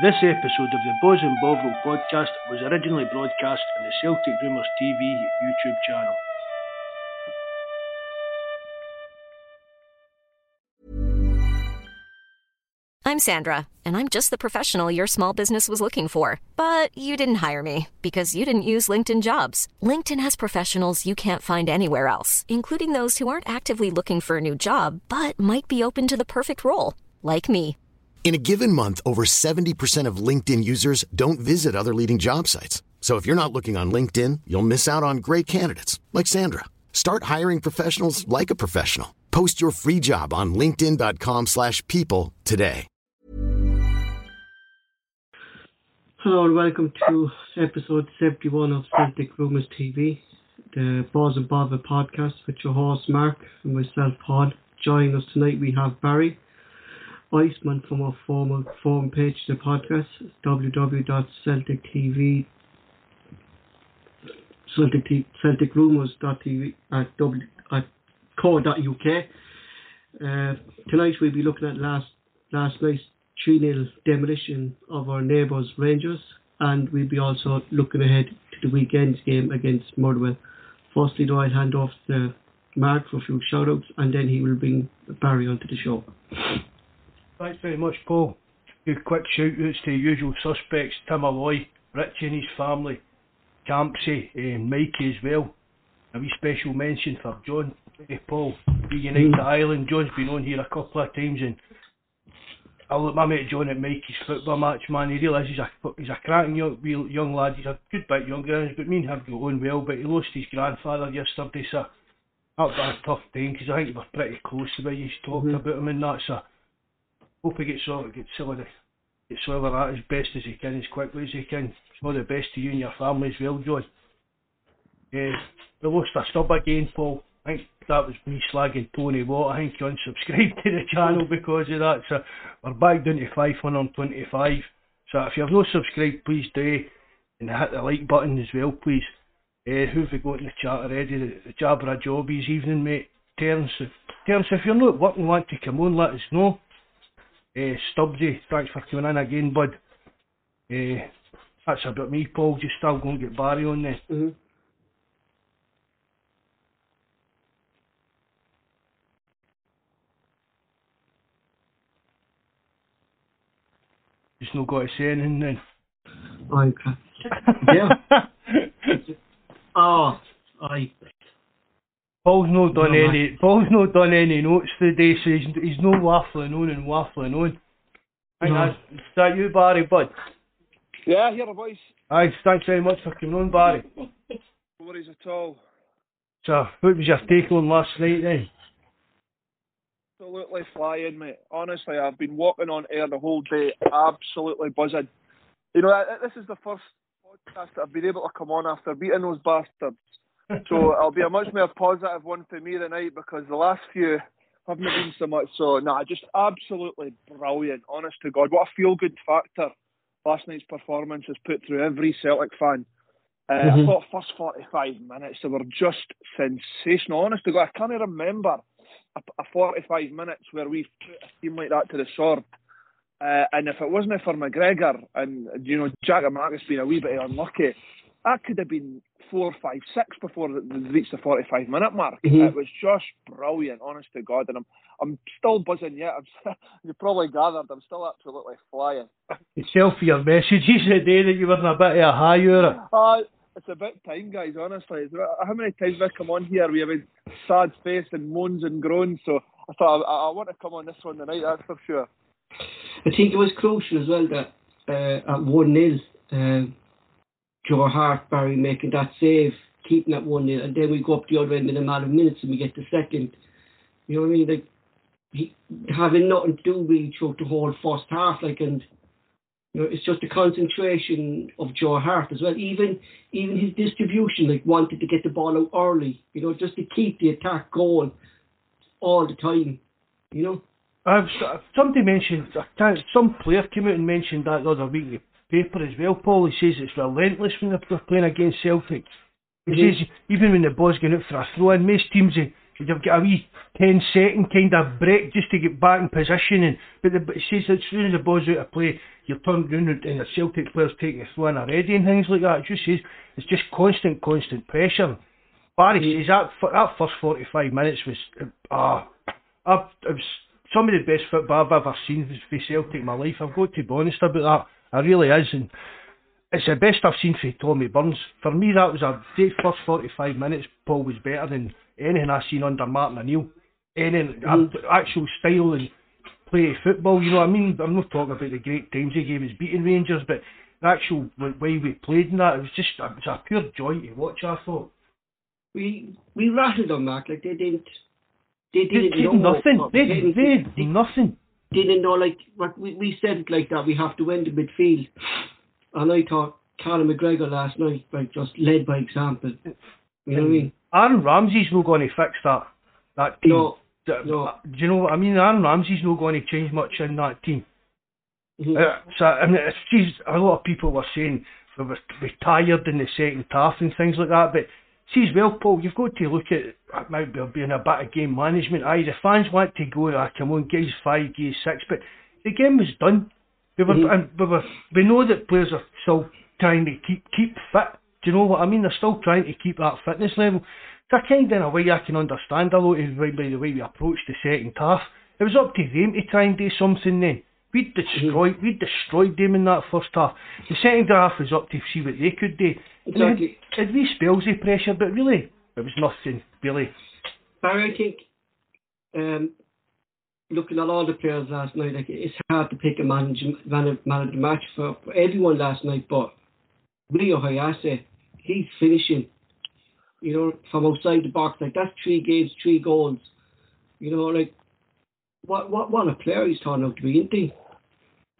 This episode of the Bawz and Bovril podcast was originally broadcast on the Celtic Rumours TV YouTube channel. I'm Sandra, and I'm just the professional your small business was looking for. But you didn't hire me because you didn't use LinkedIn jobs. LinkedIn has professionals you can't find anywhere else, including those who aren't actively looking for a new job but might be open to the perfect role, like me. In a given month, over 70% of LinkedIn users don't visit other leading job sites. So if you're not looking on LinkedIn, you'll miss out on great candidates like Sandra. Start hiring professionals like a professional. Post your free job on linkedin.com/people today. Hello and welcome to episode 71 of Celtic Rumours TV, the Bawz and Bovril podcast with your host Mark and myself Paul. Joining us tonight we have Barry Iceman from our former forum page the podcast, www.celtictv Celtic, celticrumours.tv at, at. Uh, tonight we'll be looking at last last night's 3 0 demolition of our neighbours Rangers and we'll be also looking ahead to the weekend's game against Motherwell. Firstly though I'll hand off to Mark for a few shout outs and then he will bring Barry onto the show. Thanks very much, Paul. Two quick shout outs to the usual suspects Tim Alloy, Richie and his family, Campsey, and Mikey as well. A wee special mention for John, eh, Paul, reunited Ireland. John's been on here a couple of times and I look my mate John at Mikey's football match, man. He realised he's a he's a cracking young young lad. He's a good bit younger than us, but me and him got on well. But he lost his grandfather yesterday, so that was a tough time because I think was pretty close to where he's talking Mhm. about him and that. So hope he gets over gets over the gets over that as best as he can, as quickly as he can. All the best to you and your family as well, John. Uh, we lost a stub again, Paul. I think that was me slagging Tony Watt. I think he unsubscribed to the channel because of that. So we're back down to 525. So if you have not subscribed, please do. And hit the like button as well, please. Uh, who have we got in the chat already? The, the Jabra Jobbies evening, mate. Terence, Terence, if you're not working, want to come on, let us know. Uh, Stubbsy, thanks for coming in again, bud. Uh, that's about me, Paul. Just still going to get Barry on there. Mm-hmm. Just not got to say anything then. Okay. Yeah. Oh, I. Paul's not done No, any. Paul's not done any notes today, so he's he's no waffling on and waffling on. I think No. that's, is that you, Barry, bud? Yeah, here the voice. Aye, thanks very much for coming on, Barry. No worries at all. So, what was your take on last night then? Absolutely flying, mate. Honestly, I've been walking on air the whole day, absolutely buzzing. You know, I- I- this is the first podcast that I've been able to come on after beating those bastards. So it'll be a much more positive one for me tonight because the last few haven't been so much. So, nah, just absolutely brilliant. Honest to God, what a feel good factor last night's performance has put through every Celtic fan. Uh, I Mhm. thought first 45 minutes they were just sensational. Honest to God, I can't remember a, a 45 minutes where we've put a team like that to the sword. Uh, and if it wasn't for McGregor and you know Giakoumakis being a wee bit unlucky, that could have been four, five, six before they reached the 45 minute mark. Mhm. It was just brilliant, honest to God. And I'm I'm still buzzing yet. I'm, you probably gathered I'm still absolutely flying. Yourself for your messages today that you were in a bit of a high hour. Uh, it's about time, guys. Honestly, how many times have I come on here? We have a sad face and moans and groans. So I thought I, I want to come on this one tonight. That's for sure. I think it was crucial as well that uh, at 1 0, uh, Joe Hart, Barry making that save, keeping that 1 0, and then we go up the other end in a matter of minutes and we get the second. You know what I mean? Like, he, having nothing to do really throughout the whole first half, like, and you know, it's just the concentration of Joe Hart as well. Even even his distribution, like, wanted to get the ball out early, you know, just to keep the attack going all the time, you know? I've, somebody mentioned, some player came out and mentioned that the other week paper as well, Paul. He says it's relentless when they're playing against Celtic. He Mhm. says even when the ball's going out for a throw in, most teams, they, you've got a wee 10 second kind of break just to get back in position. And but, the, but it says as soon as the ball's out of play, you're turned round and the Celtic players taking a throw in already and things like that. It just says it's just constant, constant pressure. Barry says that that first 45 minutes was ah, uh, it was some of the best football I've ever seen for Celtic in my life. I've got to be honest about that. It really is, and it's the best I've seen for Tommy Burns. For me, that was a the first 45 minutes. Paul was better than anything I've seen under Martin O'Neill. Any mm. actual style and play of football. You know what I mean? I'm not talking about the great times he gave us beating Rangers, but the actual way we played in that, it was just it was a pure joy to watch. I thought. We we rattled on that Like they didn't. They didn't they know nothing. They, they, they, they nothing. Didn't know like what we, we said it like that. We have to win the midfield, and I thought Conor McGregor last night, like just led by example. You know what I mean? Aaron Ramsey's not going to fix that that team. No, no. Do you know what I mean? Aaron Ramsey's not going to change much in that team. Mm-hmm. Uh, so I mean, it's, geez, a lot of people were saying we were, we tired in the second half and things like that, but see as well, Paul, you've got to look at it might be being a bit of game management. Aye, the fans want to go, ah, come on, guys, five, guys, six, but the game was done. We were, mm-hmm. and we were, we know that players are still trying to keep keep fit. Do you know what I mean? They're still trying to keep that fitness level. So kind of in a way I can understand a lot of by the way we approached the second half. It was up to them to try and do something then. We destroyed we destroyed them in that first half. The second half was up to see what they could do. Exactly. It had wee spells of pressure, but really it was nothing really. Barry, I think um, looking at all the players last night, like it's hard to pick a manager man, man of the match for, for everyone last night, but Reo Hatate, he's finishing, you know, from outside the box. Like that's three games, three goals. You know, like what what what a player he's turned out to be, isn't he?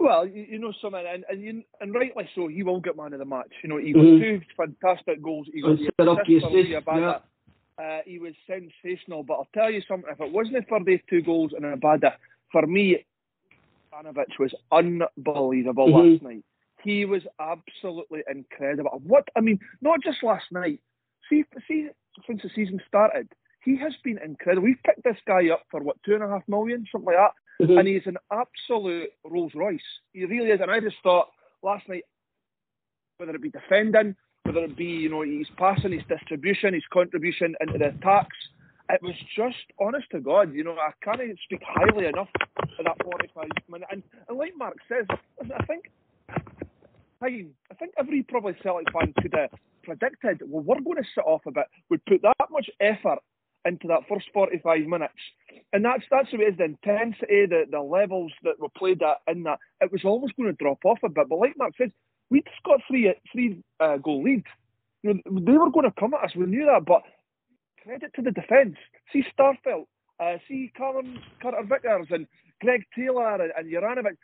Well, you, you know something, and and, you, and rightly so. He will get man of the match. You know, he got mm-hmm. two fantastic goals. He got the assist. Yeah. Uh, he was sensational. But I'll tell you something. If it wasn't for these two goals and Abada, for me, Juranovic was unbelievable mm-hmm. last night. He was absolutely incredible. What I mean, not just last night. See, see, since the season started, he has been incredible. We've picked this guy up for what two and a half million, something like that, mm-hmm. and he's an absolute Rolls Royce. He really is. And I just thought last night, whether it be defending, whether it be you know his passing, his distribution, his contribution into the attacks, it was just honest to God. You know, I can't speak highly enough for that 45 minute. And, and like Mark says, I think I think every probably Celtic fan could have predicted, well, we're going to sit off a bit. We'd put that much effort into that first 45 minutes. And that's that's the way it is, the intensity, the, the levels that were played at in that. It was almost going to drop off a bit. But like Mark said, we'd got three three uh, goal lead. You know, they were going to come at us, we knew that. But credit to the defence. See Starfelt, uh, see Callum Carter Vickers and Greg Taylor and, and Juranovic.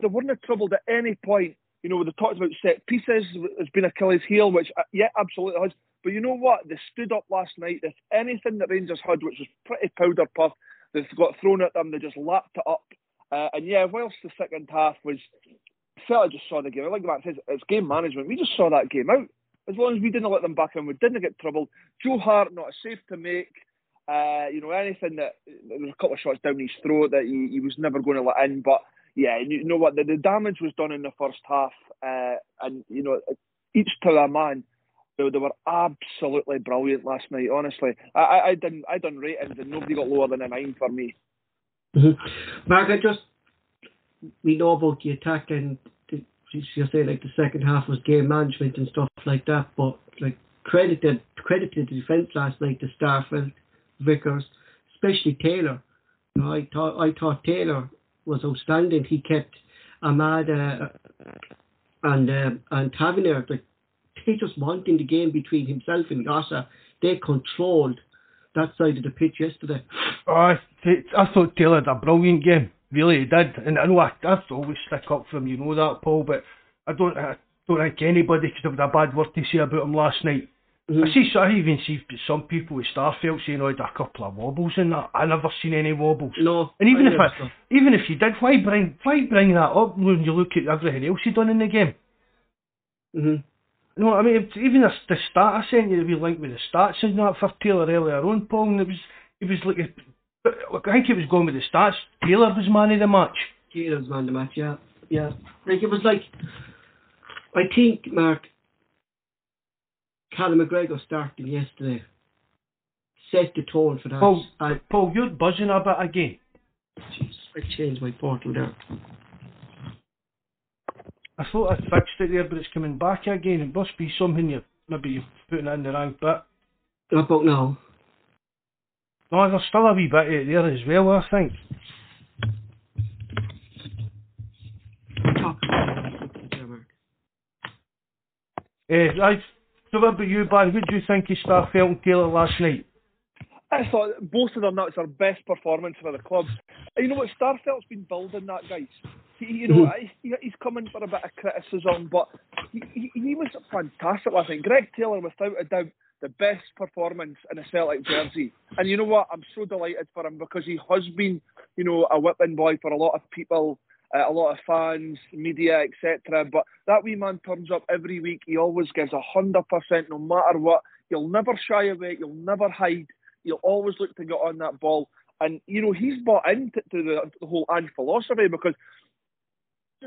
They weren't troubled at any point you know, they talked about set pieces has been Achilles' heel, which uh, yeah, absolutely has. But you know what? They stood up last night. If anything that Rangers had, which was pretty powder puff, they got thrown at them. They just lapped it up. Uh, and yeah, whilst the second half was, Celtic just saw the game. Like Matt says, it's game management. We just saw that game out. As long as we didn't let them back in, we didn't get troubled. Joe Hart not a save to make. Uh, you know, anything that there was a couple of shots down his throat that he, he was never going to let in. But yeah, you know what? The, the damage was done in the first half, uh, and you know each to their man. They, they were absolutely brilliant last night. Honestly, I, I, I done I done ratings and nobody got lower than a nine for me. Mm-hmm. Mark, I just we know about the attack and you say like the second half was game management and stuff like that, but like credited credited the defence last night to Starfelt, Vickers, especially Taylor. You know, I thought I thought Taylor was outstanding. He kept Amad uh, and uh, and Tavernier. Like, they just wanting the game between himself and Gasa. They controlled that side of the pitch yesterday. Oh, I, I thought Taylor had a brilliant game. Really, he did. And I know I, I always stick up for him, you know that, Paul, but I don't I don't think anybody could have had a bad word to say about him last night. Mm-hmm. I see. So I even see some people with Starfelt saying, "Oh, had a couple of wobbles in that." I never seen any wobbles. No. And even I if I, so. even if you did, why bring why bring that up when you look at everything else you done in the game? Mhm. No, I mean even the, the stat I sent you, we linked with the stats and that for Taylor earlier on, Paul, and it was he was like, I think it was going with the stats. Taylor was man of the match. Taylor was man of the match, yeah. Yeah. Like, it was like, I think, Mark, Callum McGregor starting yesterday set the tone for that. Paul, I, Paul, you're buzzing a bit again. jeez, I changed my portal there. I thought I'd fixed it there, but it's coming back again. It must be something you maybe you're putting in the wrong bit. What about now? No, there's still a wee bit of it there as well, I think. Talk about it there, Mark. Eh, I, so what about you, Barry? What do you think of Starfelt and Taylor last night? I thought both of them, that's their best performance for the club. You know what, Starfelt's been building that, guys. He, you know, he, he's coming for a bit of criticism, but he, he, he was fantastic last night. Greg Taylor, without a doubt, the best performance in a Celtic jersey. And you know what, I'm so delighted for him because he has been, you know, a whipping boy for a lot of people, uh, a lot of fans, media, etc. But that wee man turns up every week. He always gives a hundred percent, no matter what. You'll never shy away. You'll never hide. You'll always look to get on that ball. And you know he's bought into the, the whole Ange philosophy because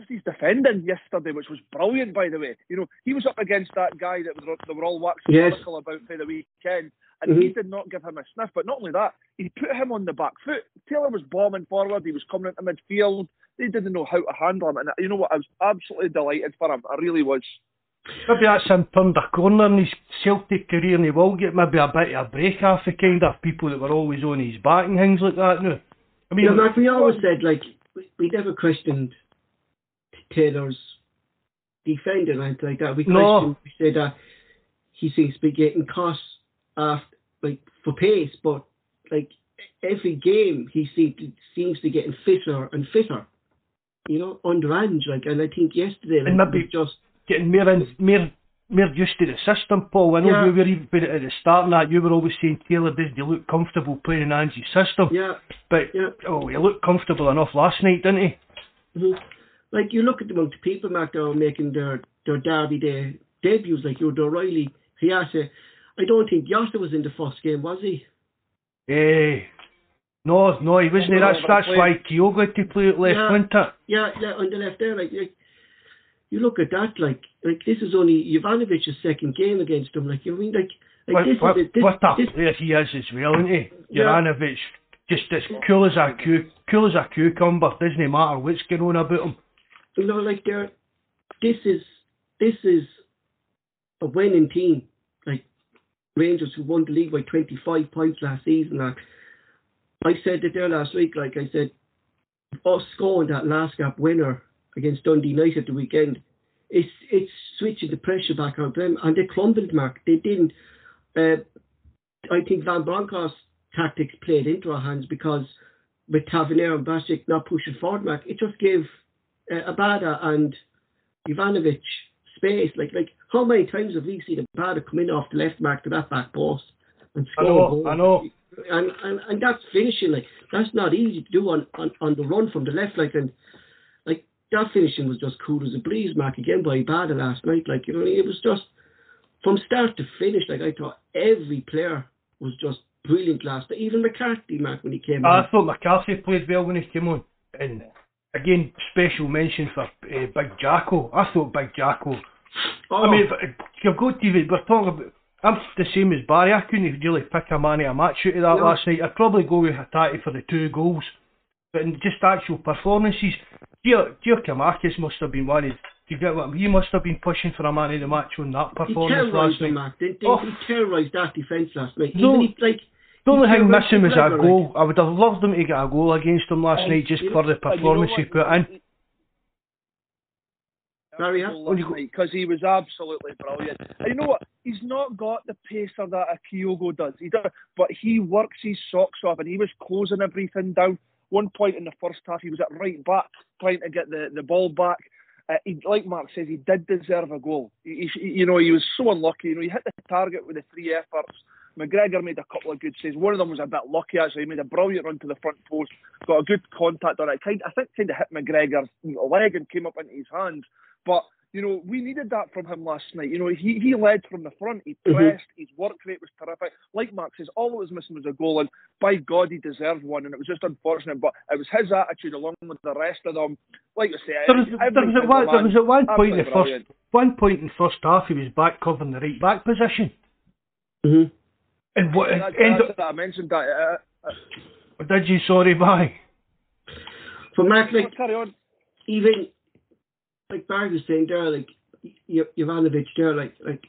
his defending yesterday, which was brilliant, by the way. You know, he was up against that guy that was, they were all waxing Yes. lyrical about for the weekend, and he Mhm. did not give him a sniff. But not only that, he put him on the back foot. Taylor was bombing forward. He was coming into midfield. They didn't know how to handle him, and you know what? I was absolutely delighted for him. I really was. Maybe that's him turned a corner in his Celtic career and he will get maybe a bit of a break off the kind of people that were always on his back and things like that now. I mean, Yeah, Mark, we always said, like, we, we never questioned Taylor's defending or anything like that. We No. questioned, we said that he seems to be getting caught after, like, for pace, but, like, every game he seems to, seems to getting fitter and fitter, you know, under Ange, like, and I think yesterday, like, And maybe- just, getting more in, more, more used to the system, Paul. I know Yeah. you were even at the start and that you were always saying Taylor does he look comfortable playing in Ange's system. yeah, But yeah. oh, he looked comfortable enough last night, didn't he? Mhm. Like you look at the amount of people, Mark, that are making their their Derby Day debuts, like Jota O'Riley, Hatate. I don't think Yosta was in the first game, was he? Eh. No, no, he wasn't. That's that's why Kyogo had to play at left, Yeah. wasn't? Yeah, yeah, on the left there. Like, like you look at that, like like this is only Juranovic's second game against him. Like you I mean, like like What, this what, is this, what a this, player he is as well, isn't he? Yeah. Juranovic, just as cool as a cu- cool as a cucumber. Doesn't matter what's going on about him. You know, like they're this is this is a winning team. Like Rangers who won the league by twenty five points last season. Like I said it there last week. Like I said, us scoring that last gap winner against Dundee United the weekend, it's it's switching the pressure back on them, and they crumbled. Mark, they didn't. Uh, I think Van Bronckhorst's tactics played into our hands because with Tavernier and Barisic not pushing forward, Mark, it just gave uh, Abada and Ivanovic space. Like like how many times have we seen Abada come in off the left mark to that back post and score? I know. I know. And, and and that's finishing like that's not easy to do on, on, on the run from the left like and like that finishing was just cool as a breeze mark again by Abada last night like you know it was just from start to finish like I thought every player was just brilliant last night even McCarthy Mark when he came I on thought McCarthy played well when he came on. And again, special mention for uh, Big Jacko. I thought Big Jacko. oh, I mean, you've got TV. We're talking about. I'm the same as Barry. I couldn't really pick a man of a match out of that No. last night. I'd probably go with Hatate for the two goals. But in just actual performances, Gio Kamakis must have been one of. Do you get what? He must have been pushing for a man of the match on that he performance last night. Mark. They, they, Oh. he terrorised that defence last night. No. Even if, like The only he thing missing was a McGregor, goal. I would have loved him to get a goal against him last And night just for the and you know performance he put in. Barry, yeah? When because he was absolutely brilliant. And you know what? He's not got the pacer that a Kyogo does. He does, but he works his socks off, and he was closing everything down. One point in the first half, he was at right back trying to get the, the ball back. Uh, he, like Mark says, he did deserve a goal. He, he, you know, he was so unlucky. You know, he hit the target with the three efforts. McGregor made a couple of good saves. One of them was a bit lucky actually. He made a brilliant run to the front post, got a good contact on it. Kind, I think, kind of hit McGregor's leg and came up into his hands. But you know, we needed that from him last night. You know, he, he led from the front, he Mhm. pressed, his work rate was terrific. Like Mark says, all it was missing was a goal, and by God, he deserved one, and it was just unfortunate. But it was his attitude along with the rest of them. Like I say, There was, there was, at, one, there was at one point in the first one point in first half he was back covering the right back position. Mm-hmm. And what That's, end that's it, I mentioned that. Uh, uh, did you sorry bye? For Mark, like carry on. even like Barry was saying there, like Y- Juranovic there, like like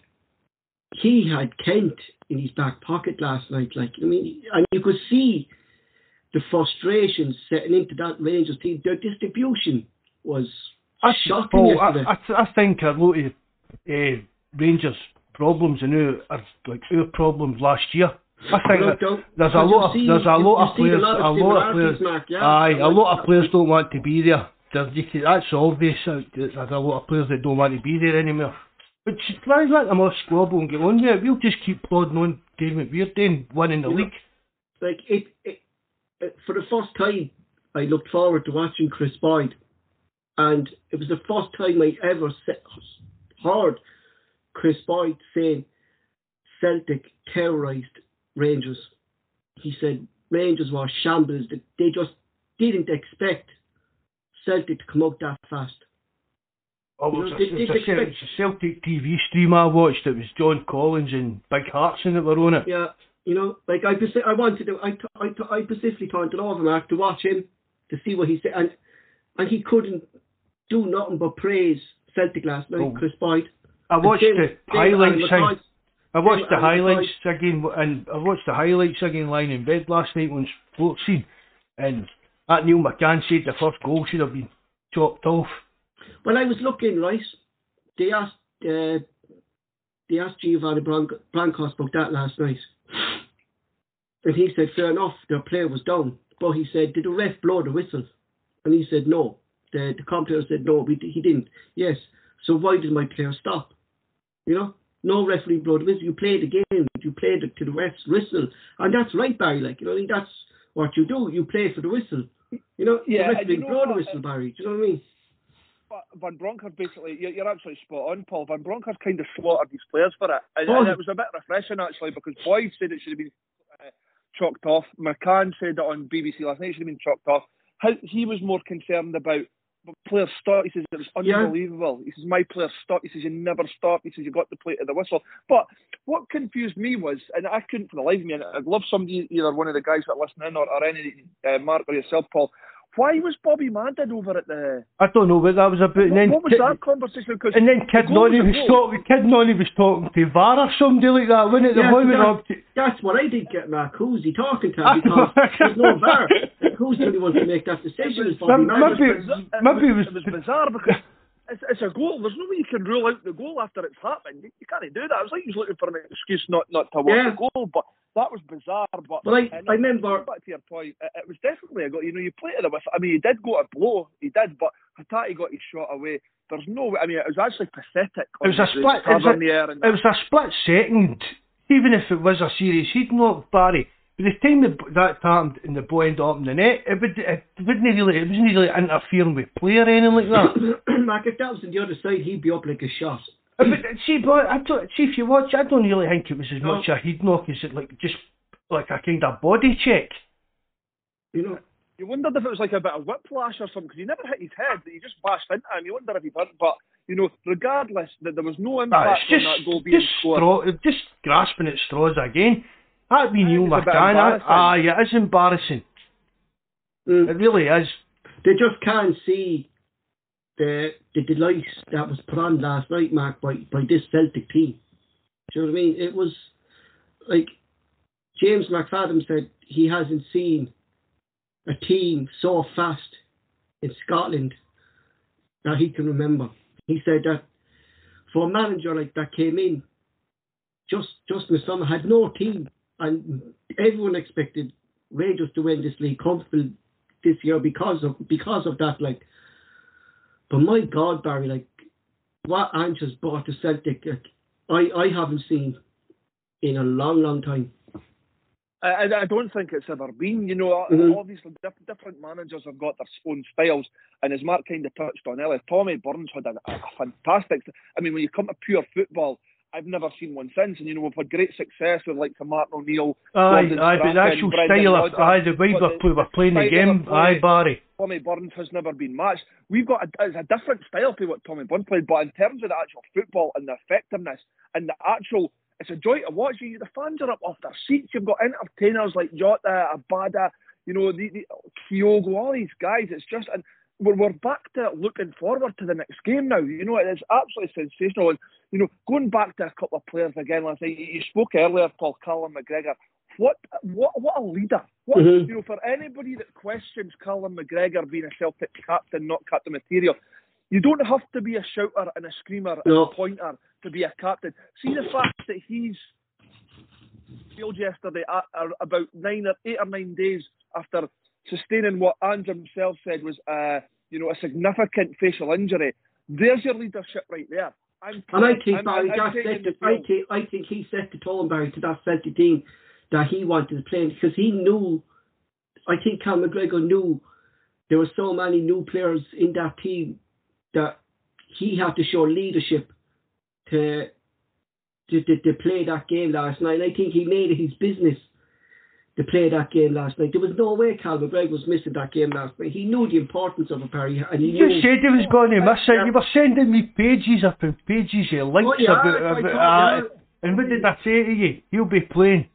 he had Kent in his back pocket last night. Like I mean, and you could see the frustration setting into that Rangers team. Their distribution was I, shocking Paul, I. I, I think a lot of uh, Rangers problems and now are like our problems last year. I think that there's a lot of see- there's a lot of players, a lot of players. Mark, yeah. Aye, a lot of players don't want to be there. You can, that's obvious. There's a lot of players that don't want to be there anymore. But try let them all squabble and get on it. We'll just keep plodding on, doing what we're doing, winning the You know, league. like it, it, it for the first time I looked forward to watching Kris Boyd and it was the first time I ever se- heard Kris Boyd saying Celtic terrorised Rangers. He said Rangers were shambles they just didn't expect Celtic to come out that fast. Oh, You it was, know, a, they- it, they a, Cel- it expect- was a Celtic TV stream I watched. It was John Collins and Big Hartson that were on it. Yeah, you know, like I I wanted to, I, I, I specifically turned it over Mark to watch him to see what he said, and and he couldn't do nothing but praise Celtic last night, Oh. Kris Boyd. I watched the highlights. I watched the highlights again, and I watched the highlights again lying in bed last night when Sportscene, and that Neil McCann said the first goal should have been chopped off. When I was looking, right, they asked uh, they asked Giovanni Bran- Brancos about that last night, and he said fair enough, their player was down, but he said did the ref blow the whistle, and he said no. The the commentator said no, he didn't. Yes, so why did my player stop? You know, no referee the whistle. You play the game, you play the, to the ref's whistle, and that's right, Barry. Like you know, that's what you do. You play for the whistle. You know, Yeah, the referee you know the what? whistle, Barry. Do you know what I mean? But Van Bronckhorst basically, you're, absolutely spot on, Paul. Van Bronckhorst kind of slaughtered his players for it, and, Oh. and it was a bit refreshing actually because Boyd said it should have been uh, chalked off. McCann said it on BBC last night. It should have been chalked off. How, he was more concerned about player stop. He says it was Yeah. unbelievable. He says my player stopped. He says you never stop. He says you got the play to the whistle. But what confused me was, and I couldn't for the life of me, and I'd love somebody, either one of the guys that are listening or, or any uh, Mark or yourself, Paul. Why was Bobby Madden over at the? I don't know what that was about. and What, then what was Kid- that conversation? Because And then Kid the Nonny was was talking. Kid Nonny was talking to VAR or somebody like that, wasn't it? The Yeah, boy went that- up to. That's what I did get, Mark. Who's he talking to? Because know. there's no VAR. Who's the only one to make that decision? It's Bobby Maybe- Madden. maybe- maybe it was- it was bizarre because it's, it's a goal. There's no way you can rule out the goal after it's happened. You, you can't do that. It was like he was looking for an excuse not not to watch Yeah. the goal, but that was bizarre. But Well, I- and I remember- back to your point. It, it was definitely a goal. You know, you played it with. I mean, he did go to blow. He did, but Hatate got his shot away. There's no. way. I mean, it was actually pathetic. It was a split. It was in the air a, it was a split second. Even if it was a serious heat knock, Barry. By the time the, that happened and the ball ended up in the net, it, would, it wouldn't really, it wasn't really interfering with play or anything like that. Mark, if that was on the other side, he'd be up like a shot. Uh, but see, but I don't, see if you watch, I don't really think it was as No. much a heat knock as it like just like a kind of body check. You know, You wondered if it was like a bit of whiplash or something because he never hit his head. He just bashed into him. You wonder if he did. But you know, regardless, that there was no Ah, impact it's just, on that goal being just, scored. straw, just grasping at straws again. That'd be Neil it's a bit McCann. embarrassing. Ah, yeah, it's embarrassing. Mm. It really is. they just can't see the the delight that was put on last night, Mark, by, by this Celtic team. Do you know what I mean? It was like James McFadden said he hasn't seen a team so fast in Scotland that he can remember. He said that for a manager like that came in just just in the summer, had no team, and everyone expected Rangers to win this league comfortably this year because of because of that. Like, but my God, Barry, like what Ange has brought to Celtic, like, I I haven't seen in a long, long time. I, I don't think it's ever been. You know, Mhm. obviously diff- different managers have got their own styles, and as Mark kind of touched on earlier, Tommy Burns had a, a fantastic. I mean, when you come to pure football, I've never seen one since, and you know we've had great success with like Martin O'Neill, Aye, Gordon aye, but the actual Brendan style of aye, the way we're, the- we're playing the game, play- aye, Barry. Tommy Burns has never been matched. We've got a, it's a different style to what Tommy Burns played, but in terms of the actual football and the effectiveness and the actual, it's a joy to watch. You, the fans are up off their seats. You've got entertainers like Jota, Abada, you know, the, the Kyogo, all these guys. It's just, and we're, we're back to looking forward to the next game now. You know, it is absolutely sensational. And, you know, going back to a couple of players again last night, you, spoke earlier, Paul Callum McGregor. What, what, what a leader! What, Mhm. You know, for anybody that questions Callum McGregor being a Celtic captain, not captain material, you don't have to be a shouter and a screamer and a pointer to be a captain. See the fact that he's failed yesterday at, at about nine or eight or nine days after sustaining what Andrew himself said was, uh, you know, a significant facial injury. There's your leadership right there. I'm, And I think I'm- Barry, I'm that taking set the the, I think I think he set the tone, Barry, to that Celtic team that he wanted to play because he knew. I think Cal McGregor knew there were so many new players in that team that he had to show leadership to to, to, to play that game last night. And I think he made it his business to play that game last night. There was no way Cal McGregor was missing that game last night. He knew the importance of a Barry, and he You knew. said he was going to miss it. You were sending me pages up and pages of links Oh, yeah, about, I about uh, And what did I say to you? He'll be playing.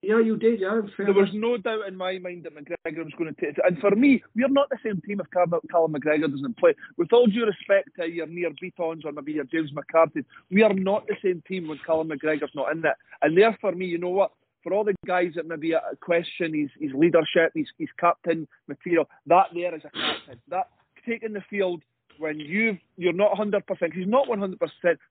Yeah, you did. Yeah, fair There was no doubt in my mind that McGregor was going to take it. And for me, we're not the same team if Callum Callum McGregor doesn't play. With all due respect to your Nir Bittons or maybe your James McCarthy, we are not the same team when Callum McGregor's not in it. And there, for me, you know what? For all the guys that maybe uh, question his, his leadership, his, his captain material, that there is a captain. That taking the field when you you're not 100%, he's not 100%,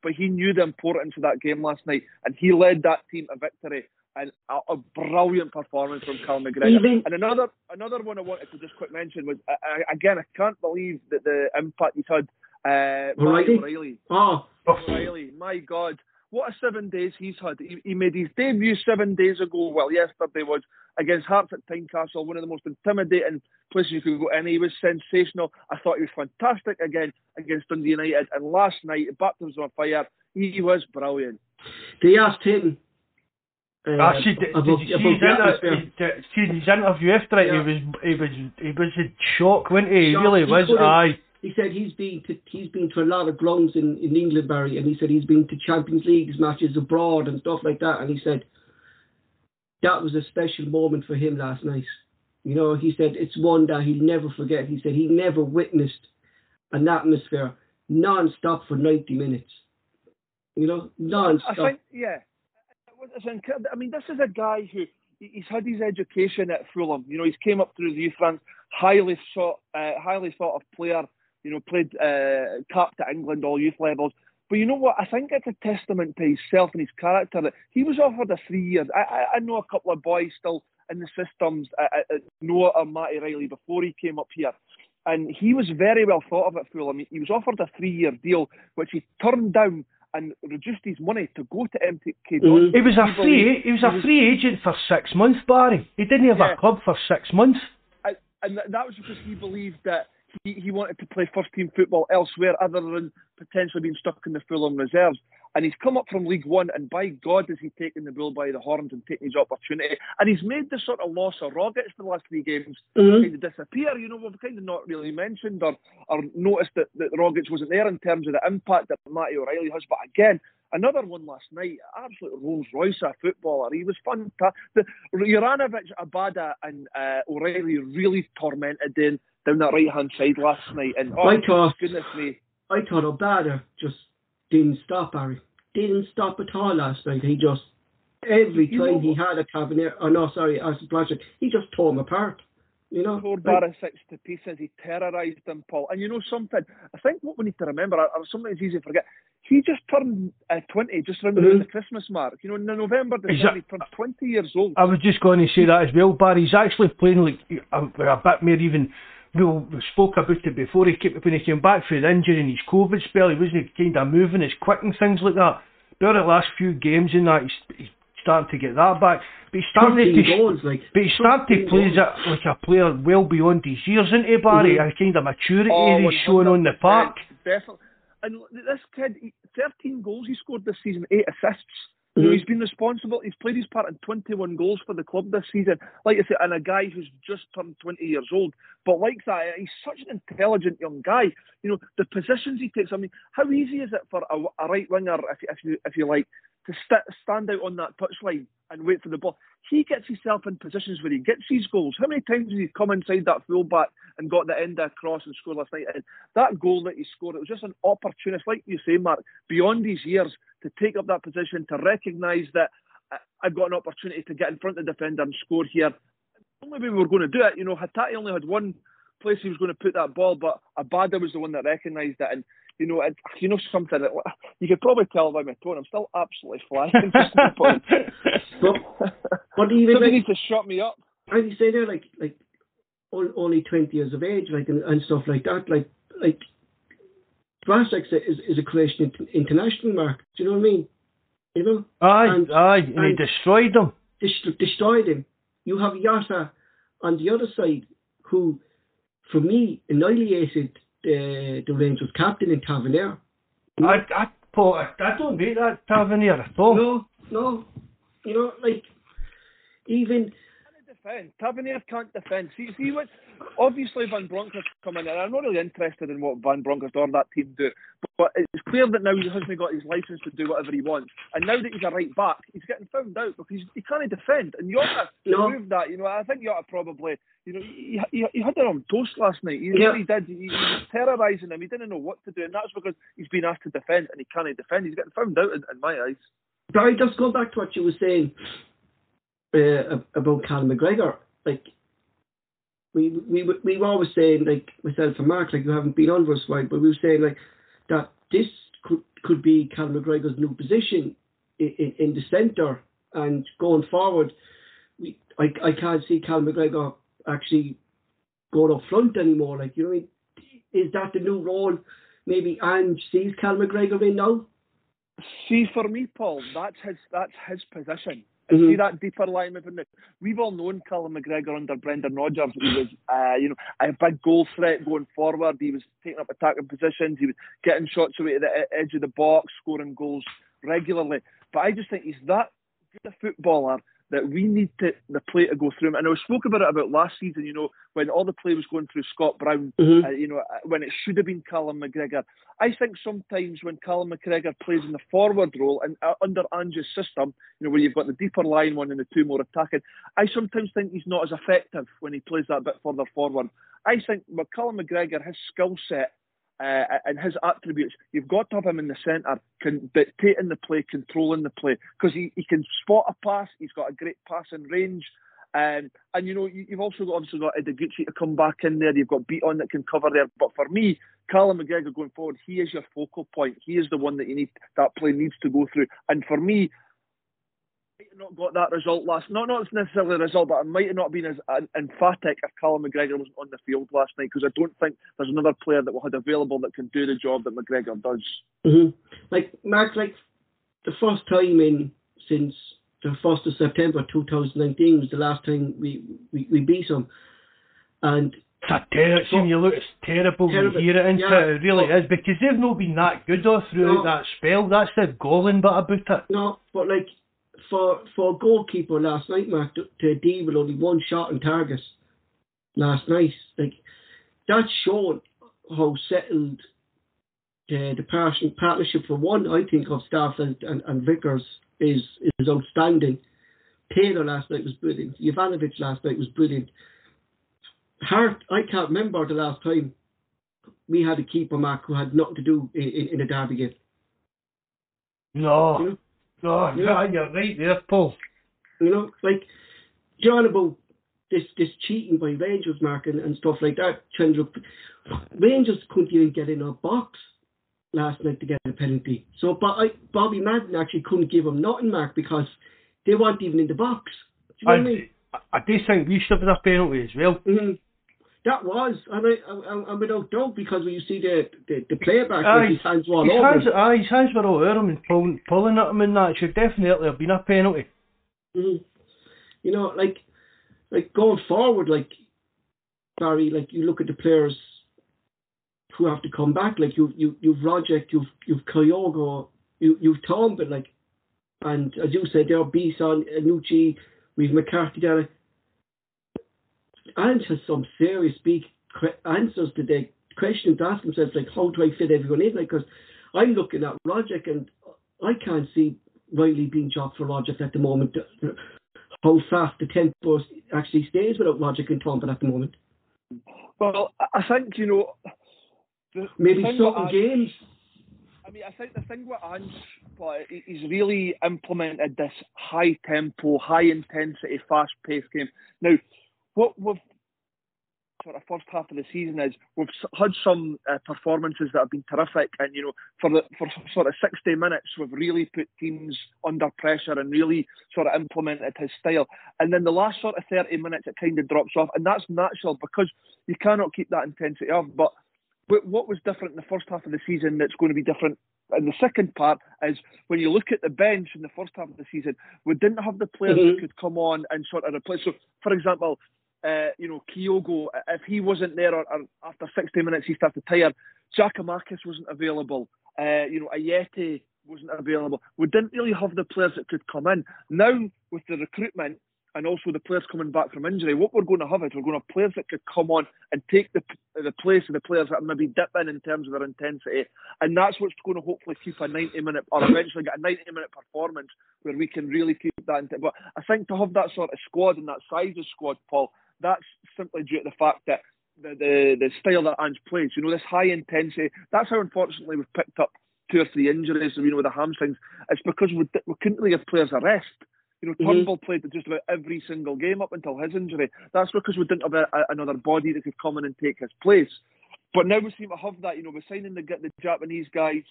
but he knew the importance of that game last night, and he led that team to victory. And a, a brilliant performance from Cal McGregor. Even- and another another one I wanted to just quick mention was uh, again I can't believe that the impact he's had. Uh, O'Riley? O'Riley. Oh, O'Riley, my God, what a seven days he's had. He, he made his debut seven days ago. Well, yesterday was against Hearts at Tynecastle, one of the most intimidating places you could go, and he was sensational. I thought he was fantastic again against Dundee United, and last night, baptisms on fire, he was brilliant. they asked him. Uh, Actually, did, about, did you see about his, inter- atmosphere. see his interview after it? Yeah. He was he was he was in shock, wasn't he? He really He was. Aye. He said he's been to he's been to a lot of grounds in, in England, Barry, and he said he's been to Champions Leagues matches abroad and stuff like that. And he said that was a special moment for him last night. You know, he said it's one that he'll never forget. He said he never witnessed an atmosphere non-stop for 90 minutes. You know, non-stop. I think, yeah. I mean, this is a guy who he's had his education at Fulham. You know, he's came up through the youth ranks, highly sought, uh, highly thought of player. You know, played uh, capped at England all youth levels. But you know what? I think it's a testament to himself and his character that he was offered a three years. I, I, I know a couple of boys still in the systems, uh, uh, uh, Noah or Matty Riley before he came up here. And he was very well thought of at Fulham. He was offered a three-year deal, which he turned down and reduced his money to go to MK Dons. He was a free believed- he was a free agent for six months, Barry. He didn't have Yeah. a club for six months. I, and that- that was because he believed that he, he wanted to play first team football elsewhere other than potentially being stuck in the Fulham reserves. And he's come up from League One, and by God, has he taken the bull by the horns and taken his opportunity. And he's made the sort of loss of Rogic the last three games Mhm. kind of disappear. You know, we've kind of not really mentioned or, or noticed that, that Rogic wasn't there in terms of the impact that Matty O'Riley has. But again, another one last night, absolute Rolls Royce of footballer. He was fantastic. Juranovic, Abada, and uh, O'Riley really tormented in down that right hand side last night. And oh, I thought- goodness me. I thought Abada just didn't stop, Barry. Didn't stop at all last night. He just, every You know time he had a cabinet, oh no, sorry, as a project, he just tore him apart. You know? Tore Like, Barisic to pieces. He terrorised them, Paul. And you know something? I think what we need to remember, or something that's easy to forget, he just turned uh, 20, just around Mhm. the Christmas mark. You know, in November, Is December, that- he turned 20 years old. I was just going to say that as well, Barry. He's actually playing like a, a bit more even. We we spoke about it before he came when he came back from the injury and his COVID spell. He wasn't kind of moving as quick and things like that. But the last few games in that, he's, he's starting to get that back. But he's starting to, 13 goals, like. but he's starting to play as a, like a player well beyond his years, isn't he, Barry? Mhm. A kind of maturity Oh, he's showing on the park. Definitely. And this kid, 13 goals he scored this season, eight assists. You know, Mhm. he's been responsible. He's played his part in 21 goals for the club this season. Like I said, and a guy who's just turned 20 years old. But like that, he's such an intelligent young guy. You know, the positions he takes. I mean, how easy is it for a, a right winger, if, if you if you like, to st- stand out on that touchline and wait for the ball? He gets himself in positions where he gets his goals. How many times has he come inside that fullback and got the end of a cross and scored last night? And that goal that he scored, it was just an opportunist, like you say, Mark, beyond his years to take up that position, to recognise that I've got an opportunity to get in front of the defender and score here. The only we were going to do it, you know, Hatate only had one place he was going to put that ball, but Abada was the one that recognised it. And, you know, it, you know something, that, you could probably tell by my tone, I'm still absolutely flying. just at the point. But, but even Somebody like, needs to shut me up. as you say there, like like only twenty years of age, like and, and stuff like that, like like Vlasic is is a Croatian int- international mark. Do you know what I mean? You know, Aye, And- aye, and, he and- destroyed them. Dest- destroyed him. You have Jota on the other side, who, for me, annihilated the the Rangers captain in Tavernier. I, I, Paul, I, I don't rate that Tavernier at all. No, no, you know, like even defend. Tavernier can't defend. See, see what? Obviously, Van Bronckhorst come in, and I'm not really interested in what Van Bronckhorst or that team do. But it's clear that now he hasn't got his license to do whatever he wants, and now that he's a right back, he's getting found out because he can't defend. And Jota No. proved that. You know, I think Jota probably, you know, he, he, he had it on toast last night. He Yeah. really did. He, he was terrorising him. He didn't know what to do, and that's because he's been asked to defend, and he can't defend. He's getting found out in, in my eyes. Barry, just go back to what you were saying uh, about Cal McGregor. Like we we we were always saying, like myself and Mark, like you haven't been on for us while, but we were saying like that this could could be Cal McGregor's new position in, in, in the centre and going forward. We I I can't see Cal McGregor actually going up front anymore. Like you know, I mean? is that the new role? Maybe Ange sees Cal McGregor in now. See, for me, Paul, that's his that's his position. Mhm. See that deeper line moving. We've all known Callum McGregor under Brendan Rodgers. He was, uh, you know, a big goal threat going forward. He was taking up attacking positions. He was getting shots away to the edge of the box, scoring goals regularly. But I just think he's that good a footballer that we need to, the play to go through him. And I spoke about it about last season. You know, when all the play was going through Scott Brown. Mhm. Uh, you know, uh, when it should have been Callum McGregor. I think sometimes when Callum McGregor plays in the forward role and uh, under Ange's system, you know, where you've got the deeper line one and the two more attacking, I sometimes think he's not as effective when he plays that bit further forward. I think Callum McGregor, his skill set uh, and his attributes, you've got to have him in the centre, can dictating the play, controlling the play, because he, he can spot a pass, he's got a great passing range. Um, and you know, you, you've also got obviously got Ideguchi to come back in there. You've got Bitton that can cover there. But for me, Callum McGregor going forward, he is your focal point. He is the one that you need. That play needs to go through. And for me, have not got that result last. Not not necessarily the result, but it might have not been as emphatic if Callum McGregor wasn't on the field last night because I don't think there's another player that we had available that can do the job that McGregor does. hmm Like Mark, like the first time in since the first of September 2019 was the last time we we, we beat them, and It's a ter- see, when you look, it's terrible, Terrible. when you hear it into Yeah. it, it really But- is, because they've not been that good all throughout No. that spell. That's the galling bit about it. no, but like for for a goalkeeper last night, Mark, to, to deal with only one shot on target last night, like that showed how settled uh, the the partnership, partnership for one, I think, of staff and, and, and Vickers is is outstanding. Taylor last night was brilliant. Juranovic last night was brilliant. Hart, I can't remember the last time we had a keeper, Mark, who had nothing to do in, in, in a derby game. No, You know? No, Yeah. yeah, you're right there, Paul. You know, like John about this this cheating by Rangers, Mark, and, and stuff like that. To Rangers couldn't even get in a box last night to get a penalty. So, but I, Bobby Madden actually couldn't give him nothing, Mark, because they weren't even in the box. Do you know what I mean? I, I do think we should have a penalty as well. hmm That was, and I, I, I'm without doubt because when you see the the, the playback, Aye. his hands were all over. hands, him. aye, his hands were all over him and pulling, pulling at him and that. Should definitely have been a penalty. Mm. You know, like like going forward, like Barry, like you look at the players who have to come back. Like you you you've Rogic, you've you've Kyogo, you you've Tom, but like, and as you said, there are Beeson, Anucci, we've McCarthy there. Has some serious big answers to the questions to ask themselves, like how do I fit everyone in? Like, because I'm looking at Rogic and I can't see Riley being dropped for Rogic at the moment. How fast the tempo actually stays without Rogic and Tom at the moment. Well, I think you know the, Maybe the certain games. I mean, I think the thing with Ange, but he's really implemented this high tempo, high intensity, fast paced game. Now, what we've sort of first half of the season is we've had some uh, performances that have been terrific, and you know, for the for sort of 60 minutes, we've really put teams under pressure and really sort of implemented his style. And then the last sort of 30 minutes, it kind of drops off, and that's natural because you cannot keep that intensity up. But what was different in the first half of the season that's going to be different in the second part is when you look at the bench in the first half of the season, we didn't have the players mm-hmm. that could come on and sort of replace. So, for example, uh, you know, Kyogo, if he wasn't there or, or after 60 minutes he started tired, Giakoumakis wasn't available. Uh, you know, Ajeti wasn't available. We didn't really have the players that could come in. Now, with the recruitment, and also the players coming back from injury, what we're going to have is we're going to have players that could come on and take the the place of the players that maybe dip in in terms of their intensity, and that's what's going to hopefully keep a 90 minute or eventually get a 90 minute performance where we can really keep that. But I think to have that sort of squad and that size of squad, Paul, that's simply due to the fact that the the, the style that Ange plays, you know, this high intensity. That's how unfortunately we've picked up two or three injuries, you know, with the hamstrings. It's because we, we couldn't really give players a rest. You know, mm-hmm. Turnbull played just about every single game up until his injury. That's because we didn't have a, a, another body that could come in and take his place. But now we seem to have that. You know, we're signing the the Japanese guys,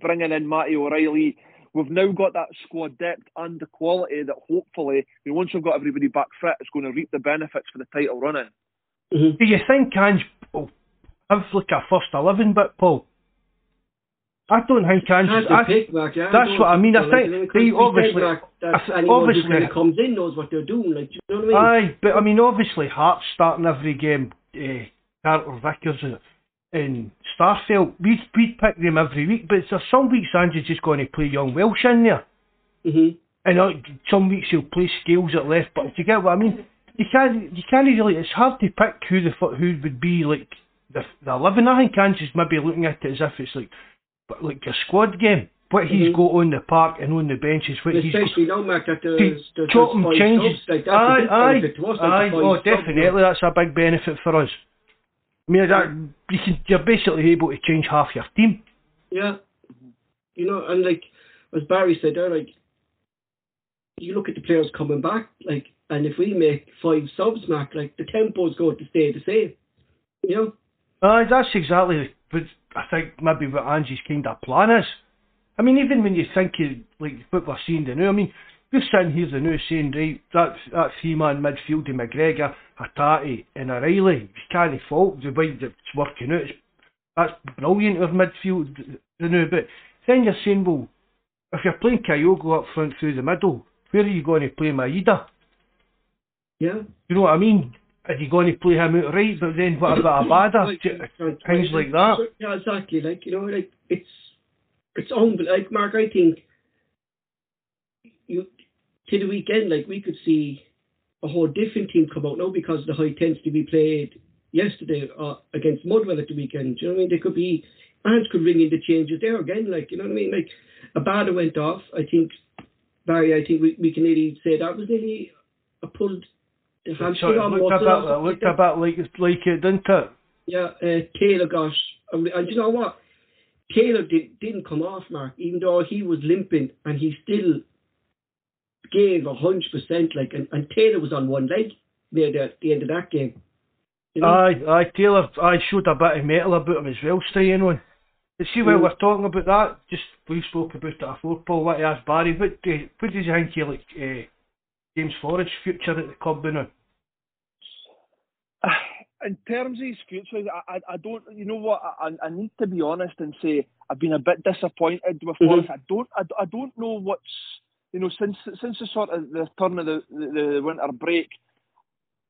bringing in Matty O'Riley. We've now got that squad depth and the quality that hopefully, you know, once we've got everybody back fit, it's going to reap the benefits for the title running. Mm-hmm. Do you think Ange will have like a first eleven bit, Paul? I don't think Kansas. I, pick, Mark, yeah, that's what I mean. I think they obviously, obviously comes in knows what they're doing. Like, do you know what I mean? Aye, but I mean, obviously, Hart's starting every game. Uh, Carter Vickers and, and Starfelt. We we pick them every week, but there's some weeks Ange's just going to play young Welsh in there. Mm-hmm. And uh, some weeks he'll play Scales at left. But do you get what I mean? You can't you can't really. It's hard to pick who the who would be like the the eleven. I think Ange's maybe looking at it as if it's like but like a squad game. What he's mm-hmm. got on the park and on the benches, what he's especially now, Mark, that there's, there's and changes. Like, that's aye, aye, aye. Oh, definitely, that's a big benefit for us. I mean, that you can, you're basically able to change half your team. Yeah, you know, and like as Barry said there, like you look at the players coming back, like, and if we make five subs, Mark, like the tempo is going to stay the same. You know. Aye, that's exactly. But I think maybe what Angie's kind of plan is. I mean, even when you think of, like what we're seeing now, I mean, we're sitting here the new saying, right, that, that three man midfield of McGregor, Hatate, and O'Riley, you can't fault the way that's working out. That's brilliant of midfield, the new, but then you're saying, well, if you're playing Kyogo up front through the middle, where are you going to play Maeda? Yeah. You know what I mean? Are you going to play him out right? But then what about Abada? Things like that. Yeah, exactly. Like you know, like it's it's on. Like Mark, I think you to the weekend, like we could see a whole different team come out now because the high intensity we played yesterday uh, against Motherwell at the weekend. Do you know what I mean? There could be Ants could ring in the changes there again. Like you know what I mean? Like Abada went off. I think Barry. I think we, we can nearly say that was nearly a pulled it looked, a bit, it looked a bit like, like it, didn't it? Yeah, uh, Taylor got, and, and you know what? Taylor did, didn't come off, Mark, even though he was limping, and he still gave a hundred percent. Like, and, and Taylor was on one leg near the, the end of that game. You know? Aye, aye, Taylor, I showed a bit of metal about him as well, staying on. But see, while mm. we're talking about that, just we spoke about it before, Paul. What to ask Barry, what do, what do you think you like uh, James Forrest's future at the club now? in terms of his future, I, I, I don't, you know what, I, I need to be honest and say I've been a bit disappointed with mm-hmm. I don't, I, I don't know what's, you know, since since the sort of the turn of the, the, the winter break,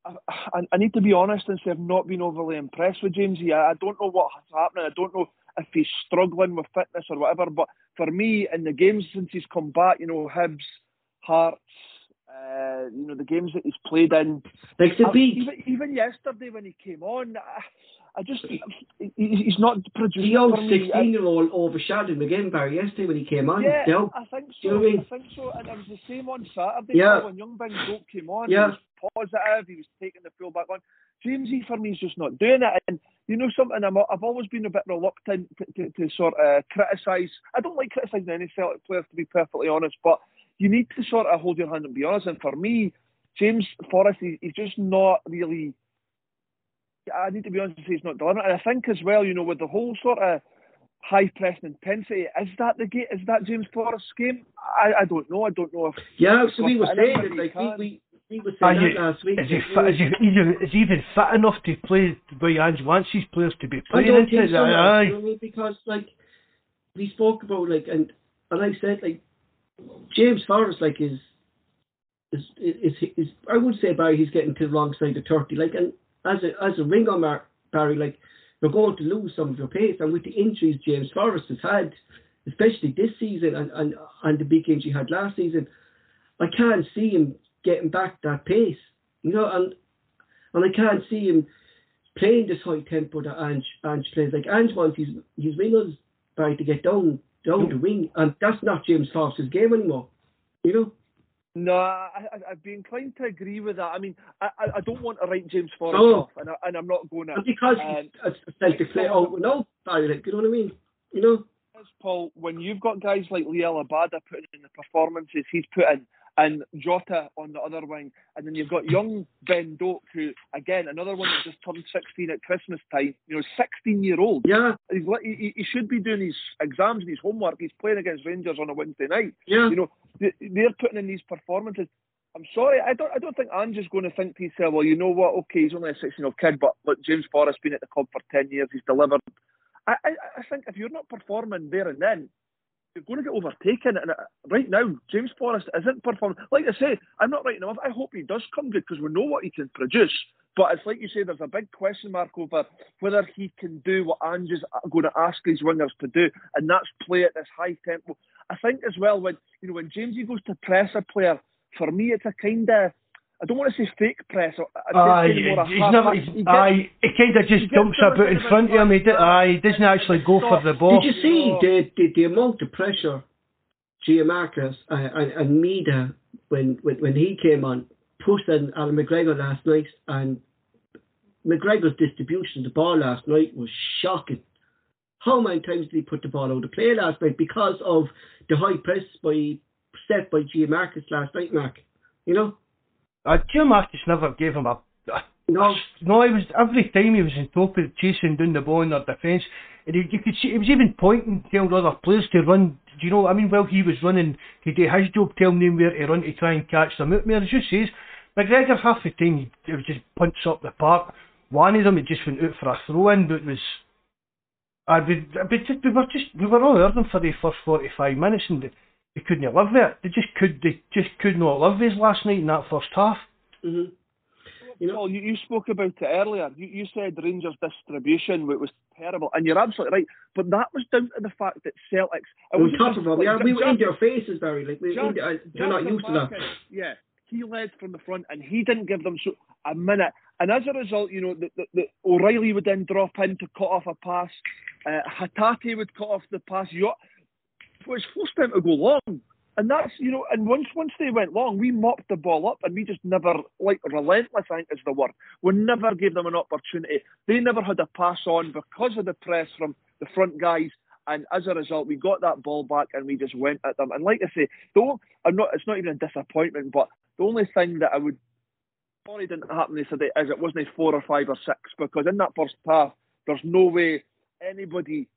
I, I, need to be honest and say I've not been overly impressed with Jamesy. I, I don't know what's happening. I don't know if he's struggling with fitness or whatever. But for me, in the games since he's come back, you know, Hibs, Hearts, uh, you know, the games that he's played in. Like the beat. Even, even yesterday when he came on, I, I just he's not producing. The old sixteen-year-old overshadowed him again, Barry. Yesterday when he came on, yeah, I think so. You know I, mean? I think so, and it was the same on Saturday. Yeah. when young Ben Doak came on, yeah. he was positive. He was taking the full back on. Jamesy for me is just not doing it, and you know something. I'm, I've always been a bit reluctant to, to, to sort of criticise. I don't like criticising any Celtic players, to be perfectly honest, but you need to sort of hold your hand and be honest. And for me, James Forrest, he, he's just not really I need to be honest and say he's not delivering. And I think as well, you know, with the whole sort of high press intensity, is that the game? Is that James Forrest's game? I, I don't know. I don't know if. Yeah, so we were saying it. Like we, we we were saying that last week. Is he, fit, is, he, even, is he even fit enough to play the way Ange wants his players to be playing? I don't think so. Aye. You know, because like we spoke about like and and I said like James Forrest like is is is, is, is I would say Barry he's getting to the wrong side of thirty. Like and as a as a ringer, Mar- Barry, like you're going to lose some of your pace, and with the injuries James Forrest has had, especially this season and and, and the big injury he had last season, I can't see him getting back that pace, you know, and and I can't see him playing this high tempo that Ange Ange plays. Like Ange wants his his wingers Barry to get down down the wing, and that's not James Forrest's game anymore, you know. No, I, I'd be inclined to agree with that. I mean, I, I don't want to write James Forrest off, and, I, and I'm not going to. because um, it's Celtic player, oh no, Barry, you know what I mean? You know. Paul, when you've got guys like Liel Abada putting in the performances he's put in, and Jota on the other wing, and then you've got young Ben Doak, who again another one that just turned 16 at Christmas time. You know, 16 year old. Yeah. He's, he, he should be doing his exams and his homework. He's playing against Rangers on a Wednesday night. Yeah. You know, they're putting in these performances. I'm sorry, I don't. I don't think Ange is going to think to himself, well, you know what? Okay, he's only a 16 year old kid, but look, James Forrest's been at the club for 10 years. He's delivered. I, I, I think if you're not performing there and then, you're going to get overtaken. And uh, right now, James Forrest isn't performing. Like I say, I'm not writing him off. I hope he does come good because we know what he can produce. But it's like you say, there's a big question mark over whether he can do what Ange is going to ask these wingers to do, and that's play at this high tempo. I think as well when you know when Jamesy goes to press a player, for me it's a kind of I don't want to say fake press. Aye, he's never. He's, he aye, he kind of just dumps a bit in front of him. He, aye, he doesn't actually go for the ball. Did you see the, the, the amount of pressure Giakoumakis uh, and, and Maeda when, when when he came on pushed on Alan McGregor last night, and McGregor's distribution of the ball last night was shocking. How many times did he put the ball out of play last night because of the high press by set by Giakoumakis last night, Mark? You know. Uh, Giakoumakis never gave him a. no, no, he was every time he was in top of chasing down the ball in their defence, and he, you could see he was even pointing, telling other players to run. Do you know? I mean, while he was running, he did his job, telling them where to run to try and catch them out. As you say, McGregor half the time he was just punch up the park. One of them, it just went out for a throw in, but it was. I we, we, just, we were just we were all hurting for the first forty five minutes and they, they couldn't live it. They just could they just could not live this last night in that first half. Mm-hmm. You know, you, you spoke about it earlier. You, you said Rangers distribution was terrible, and you're absolutely right. But that was down to the fact that Celtics. It was top of all, yeah, we were in their faces, Barry. Like we, Jack, in, they're not used to that. Yeah, he led from the front, and he didn't give them so a minute. And as a result, you know, the, the, the O'Riley would then drop in to cut off a pass. Uh, Hatate would cut off the pass. You, it was forced them to go long. And that's you know, and once once they went long, we mopped the ball up, and we just never like relentless. I think is the word. We never gave them an opportunity. They never had a pass on because of the press from the front guys, and as a result, we got that ball back, and we just went at them. And like I say, don't I'm not. It's not even a disappointment, but the only thing that I would sorry didn't happen yesterday is it wasn't four or five or six because in that first half, there's no way anybody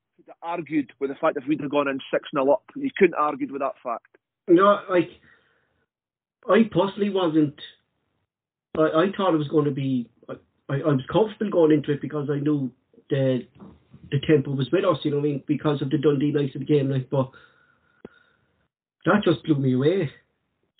argued with the fact if we'd have gone in six 0 up. You couldn't argue with that fact. No, like I personally wasn't. I, I thought it was going to be. I, I was comfortable going into it because I knew the the tempo was with us. You know what I mean? Because of the Dundee nights of the game, like, but that just blew me away.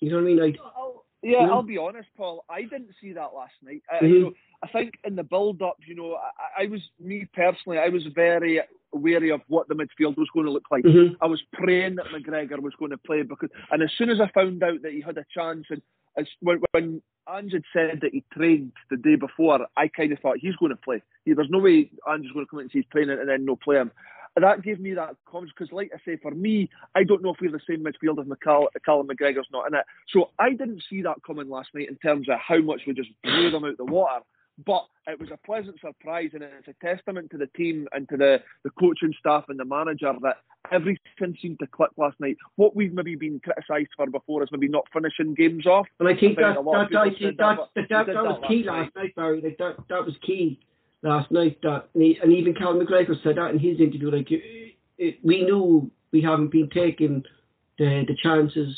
You know what I mean? I, I'll, yeah, Yeah. I'll be honest, Paul. I didn't see that last night. I, Mhm. you know, I think in the build-up, you know, I, I was me personally. I was very wary of what the midfield was going to look like. Mhm. I was praying that McGregor was going to play because, and as soon as I found out that he had a chance, and as when, when Ange had said that he trained the day before, I kind of thought he's going to play. He, there's no way Ange is going to come in and say he's training and then no play him. And that gave me that confidence because, like I say, for me, I don't know if we're the same midfield if McCall, Callum McGregor's not in it. So I didn't see that coming last night in terms of how much we just blew them out the water. But it was a pleasant surprise, and it's a testament to the team and to the, the coaching staff and the manager that everything seemed to click last night. What we've maybe been criticised for before is maybe not finishing games off. And I think that a lot of that, that, that, that, that, but that, we did that was key last last night, Barry. Like that that was key last night. That and even Cal McGregor said that in his interview. Like it, it, we knew we haven't been taking the the chances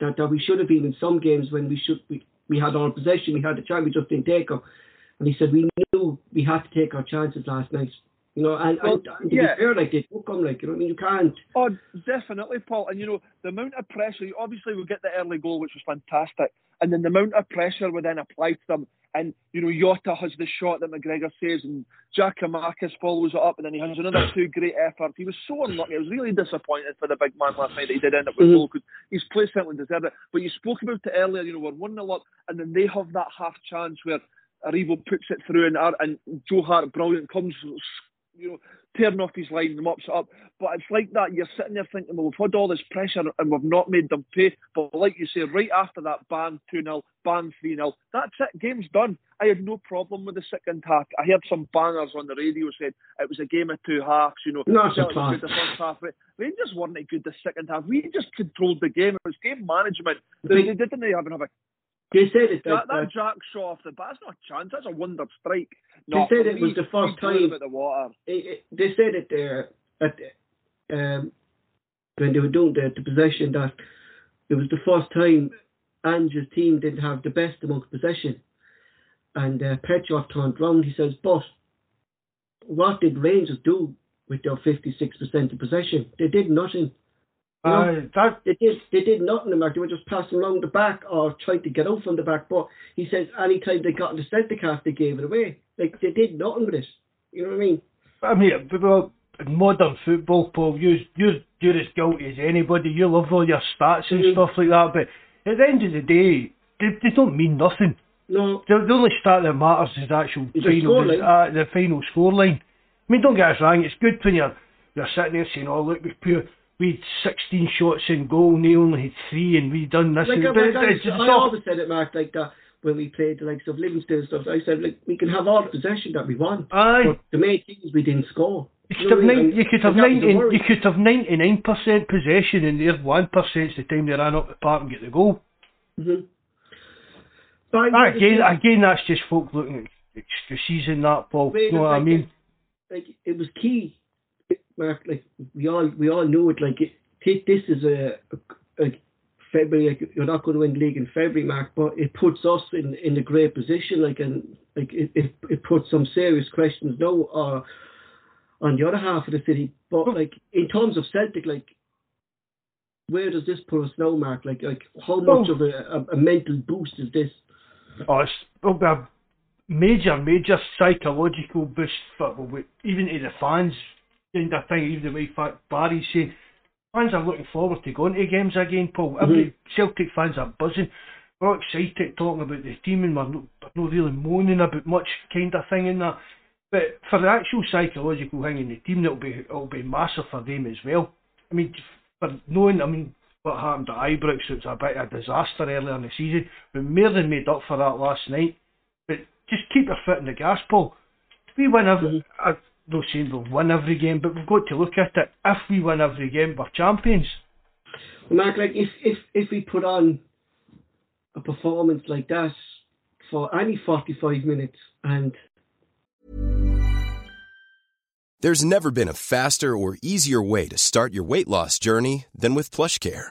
that, that we should have been in some games when we should we, we had our possession, we had the chance, we just didn't take them. And he said we knew we had to take our chances last night. You know, and, Well, and, to yeah. be fair, like they took them. Like you know, what I mean, you can't. Oh, definitely, Paul. And you know, the amount of pressure, obviously, we get the early goal, which was fantastic. And then the amount of pressure we then apply to them. And, you know, Jota has the shot that McGregor saves, and Giakoumakis follows it up, and then he has another two great efforts. He was so unlucky. I was really disappointed for the big man last night that he did end up with a Mhm. goal because his play certainly deserved it. But you spoke about it earlier, you know, we're 1 0 up, and then they have that half chance where Aribo puts it through, and, and Joe Hart, brilliant, comes, you know, tearing off his line and mops it up. But it's like that. You're sitting there thinking, well, we've had all this pressure and we've not made them pay. But like you say, right after that, ban 2 0, ban 3 0, that's it. Game's done. I had no problem with the second half. I heard some bangers on the radio saying it was a game of two halves. You know, No, Celtic a was class. good the first half. Rangers weren't good the second half. We just controlled the game. It was game management. They, they didn't even have a They said it. that, that that, Jack shot off the bat. That's not a chance. That's a wonder strike. They said it was the first we blew them time- the water. it, it, they said it there at um, when they were doing the, the possession that it was the first time Ange's team didn't have the best amongst possession. And uh, Petrov turned round. He says, "But what did Rangers do with their fifty-six percent of possession? They did nothing. You? Uh, that They did. They did nothing. Mark. They were just passing along the back or trying to get out from the back. But he says anytime they got in the centre cast, they gave it away. Like they did nothing with it. You know what I mean? I mean, well, in modern football, Paul, you you're you're as guilty as anybody. You love all your stats and Mhm. stuff like that, but at the end of the day, they, they don't mean nothing. No. The, the only stat that matters is the actual the final, scoreline. uh, the final scoreline. I mean, don't get us wrong. It's good when you're you're sitting there saying, "Oh, look, we put we had 16 shots in goal, and they only had three, and we done this." Like, and, like, I, it's, it's I always said it, Mark, like that when we played the likes of Livingston and stuff. I said, like, we can have all the possession that we want, Aye. but the main thing is we didn't score. You could have nine, you could have And that was the ninety, you could have ninety nine percent possession, and their one percent's the time they ran up the park and get the goal. Mhm. But again, again, that's just folk looking at excuses in that. Wait, You know what I mean? like it was key, Mark. Like we all we all knew it. Like it, this is a, a, a February. Like, you're not going to win the league in February, Mark, but it puts us in in a great position. Like and like it it, it puts some serious questions now uh, on the other half of the city. But like in terms of Celtic, like. Where does this put us now, Mark? Like, like how much Well- of a, a, a mental boost is this? Oh, it's be a major, major psychological boost for even to the fans. And I think even the way Barry's saying, fans are looking forward to going to games again, Paul. Every mhm. Celtic fans are buzzing. We're all excited talking about the team and we're not, not really moaning about much kind of thing in that. But for the actual psychological thing in the team, it'll be it'll be massive for them as well. I mean, for knowing, I mean, what happened at Ibrox, it was a bit of a disaster earlier in the season. We more than made up for that last night. But just keep your foot in the gas, Paul. We win every, I'm mhm. Not saying we'll win every game, but we've got to look at it. If we win every game, we're champions. Mark, like if if if we put on a performance like that for any forty five minutes and There's never been a faster or easier way to start your weight loss journey than with PlushCare.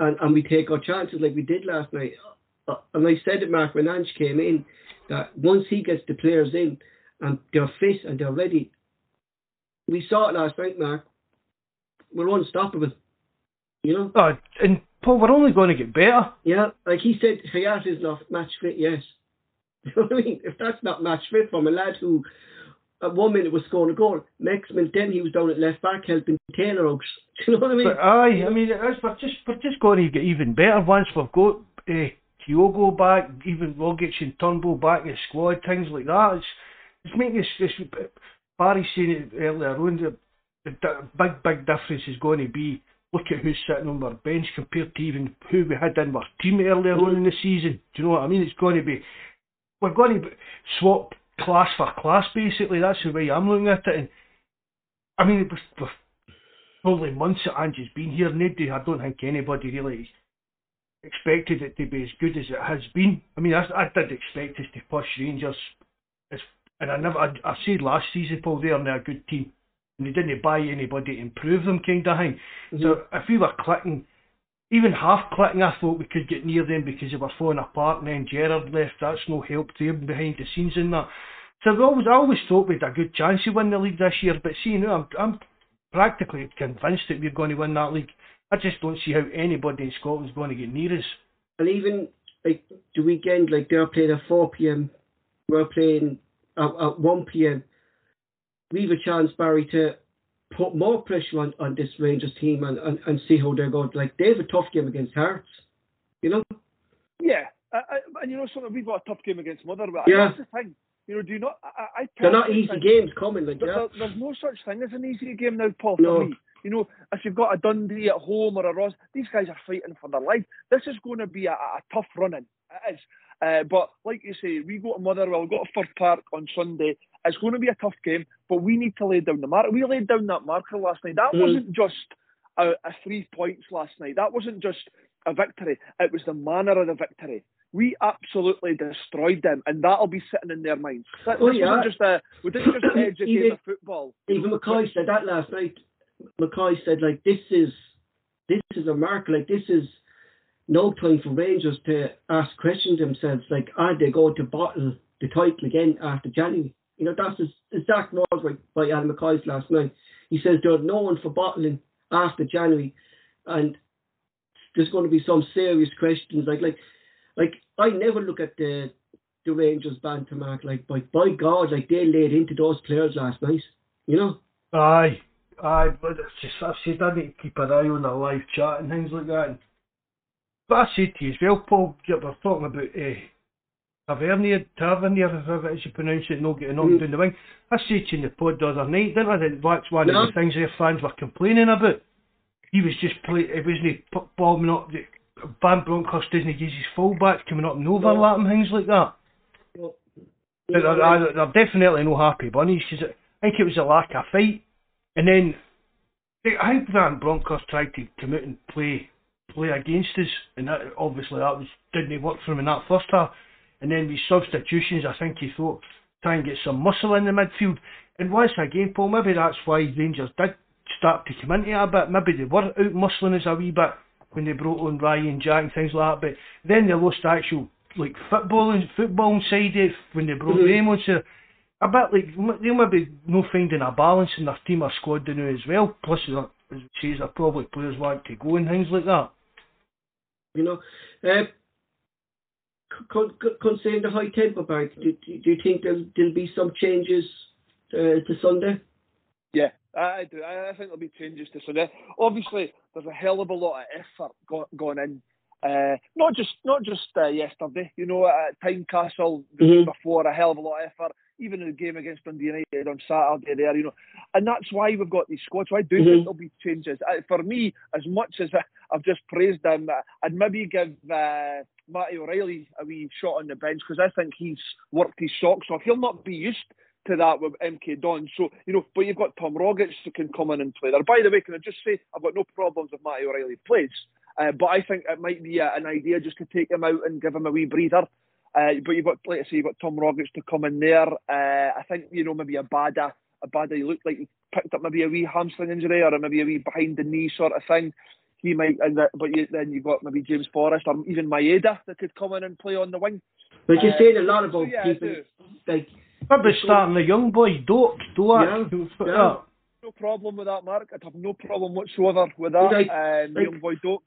And, and we take our chances like we did last night. Uh, And I said it, Mark, when Ange came in, that once he gets the players in and they're fit and they're ready, we saw it last night, Mark. We're unstoppable. You know? Oh, and Paul, we're only going to get better. Yeah, like he said, Hatate is not match fit, yes. You know what I mean? If that's not match fit from a lad who at one minute was scoring a goal, next minute then he was down at left back helping Taylor out. Do you know what I mean? But aye, I mean, it's, we're just we're just going to get even better once we've got uh, Kyogo back, even Rogic and Turnbull back in the squad, things like that. It's it's making us. It's, Barry saying it earlier on. The, the big big difference is going to be look at who's sitting on our bench compared to even who we had in our team earlier on in the season. Do you know what I mean? It's going to be we're going to swap class for class basically. That's the way I'm looking at it. And I mean, it was, was probably months that Angie's been here. Nobody, I don't think anybody really expected it to be as good as it has been. I mean, I, I did expect us to push Rangers, as, and I never. I, I said last season, Paul, they're now a good team, and they didn't buy anybody to improve them, kind of thing. Mm-hmm. So if we were clicking, even half clicking, I thought we could get near them because they were falling apart, and then Gerrard left. That's no help to them behind the scenes in that. So I always, I always thought we had a good chance to win the league this year, but see, now I'm, I'm practically convinced that we're going to win that league. I just don't see how anybody in Scotland's going to get near us. And even like the weekend, like they're playing at 4 p.m., we're playing at, at 1 p.m. We've a chance, Barry, to put more pressure on, on this Rangers team and, and, and see how they're going. Like they have a tough game against Hearts, you know. Yeah, I, I, and you know something, we've got a tough game against Motherwell. Yeah. That's the thing. You know, do you not? I, I They're not easy think- games coming, like There, that. there- there's no such thing as an easy game now, Paul. For No. me, you know, if you've got a Dundee at home or a Ross, these guys are fighting for their life. This is going to be a, a tough running. It is. Uh, but like you say, we go to Motherwell, we go to Fir Park on Sunday. It's going to be a tough game, but we need to lay down the marker. We laid down that marker last night. That Mm. wasn't just a, a three points last night. That wasn't just a victory. It was the manner of the victory. We absolutely destroyed them, and that'll be sitting in their minds. That, Oh, yeah. wasn't just a we didn't just edge a game Even- of football. Even McCoist said that last night. McCoist said like this is this is a mark. Like this is no time for Rangers to ask questions themselves. Like are they going to bottle the title again after January? You know that's his exact words by, by Alan McCoist last night. He says they're known for bottling after January, and there's going to be some serious questions. Like like like I never look at the the Rangers banter mark. Like by by God, like they laid into those players last night. You know. Aye, aye, but it's just, I've said I need to keep an eye on the live chat and things like that. But I said to you as well, Paul, yeah, we're talking about uh, Tavernier, Tavernier, however it is you pronounce it, not getting on Mm. down the wing. I said to you in the pod the other night, didn't I, that that's one No. of the things their fans were complaining about. He was just play, it wasn't bombing up, the, Van Bronckhorst doesn't use his fullbacks coming up and overlapping, things like that. You But they're, they're they're definitely no happy bunnies because I think it was a lack of fight. And then I think Van Bronckhorst tried to come out and play play against us, and that, obviously that was didn't work for him in that first half. And then with substitutions, I think he thought try and get some muscle in the midfield. And once again, Paul, maybe that's why Rangers did start to come into it a bit. Maybe they were out muscling us a wee bit when they brought on Ryan Jack and things like that. But then they lost the actual like footballing footballing side of it when they brought Mhm. them on. So a bit like they'll maybe no finding a balance in their team or squad now as well. Plus, as it says, they're probably players want to go and things like that. You know, uh, con- con- concerning the high tempo back, do, do, you think there'll, there'll be some changes uh, to Sunday? Yeah, I do. I think there'll be changes to Sunday. Obviously, there's a hell of a lot of effort go- gone in Uh, not just not just uh, yesterday, you know, at Tynecastle Mhm. before a hell of a lot of effort. Even in the game against Dundee United on Saturday, there, you know, and that's why we've got these squads. So I do Mhm. think there'll be changes. Uh, for me, as much as I, I've just praised him, uh, I'd maybe give uh, Matty O'Riley a wee shot on the bench because I think he's worked his socks off. He'll not be used to that with MK Don. So, you know, but you've got Tom Rogic who can come in and play there. By the way, can I just say, I've got no problems if Matty O'Riley plays. Uh, but I think it might be uh, an idea just to take him out and give him a wee breather. Uh, but you've got, like I say, you've got Tom Rogic to come in there. Uh, I think, you know, maybe Abada, a Bada, he looked like he picked up maybe a wee hamstring injury or maybe a wee behind the knee sort of thing. He might, and that, but you, then you've got maybe James Forrest or even Maeda that could come in and play on the wing. But you're Uh, saying a lot so about yeah, I people do. like What starting the young boy, Doak, Doak? Yeah, yeah. No problem with that, Mark. I'd have no problem whatsoever with that. Like- um, like- young boy Doak.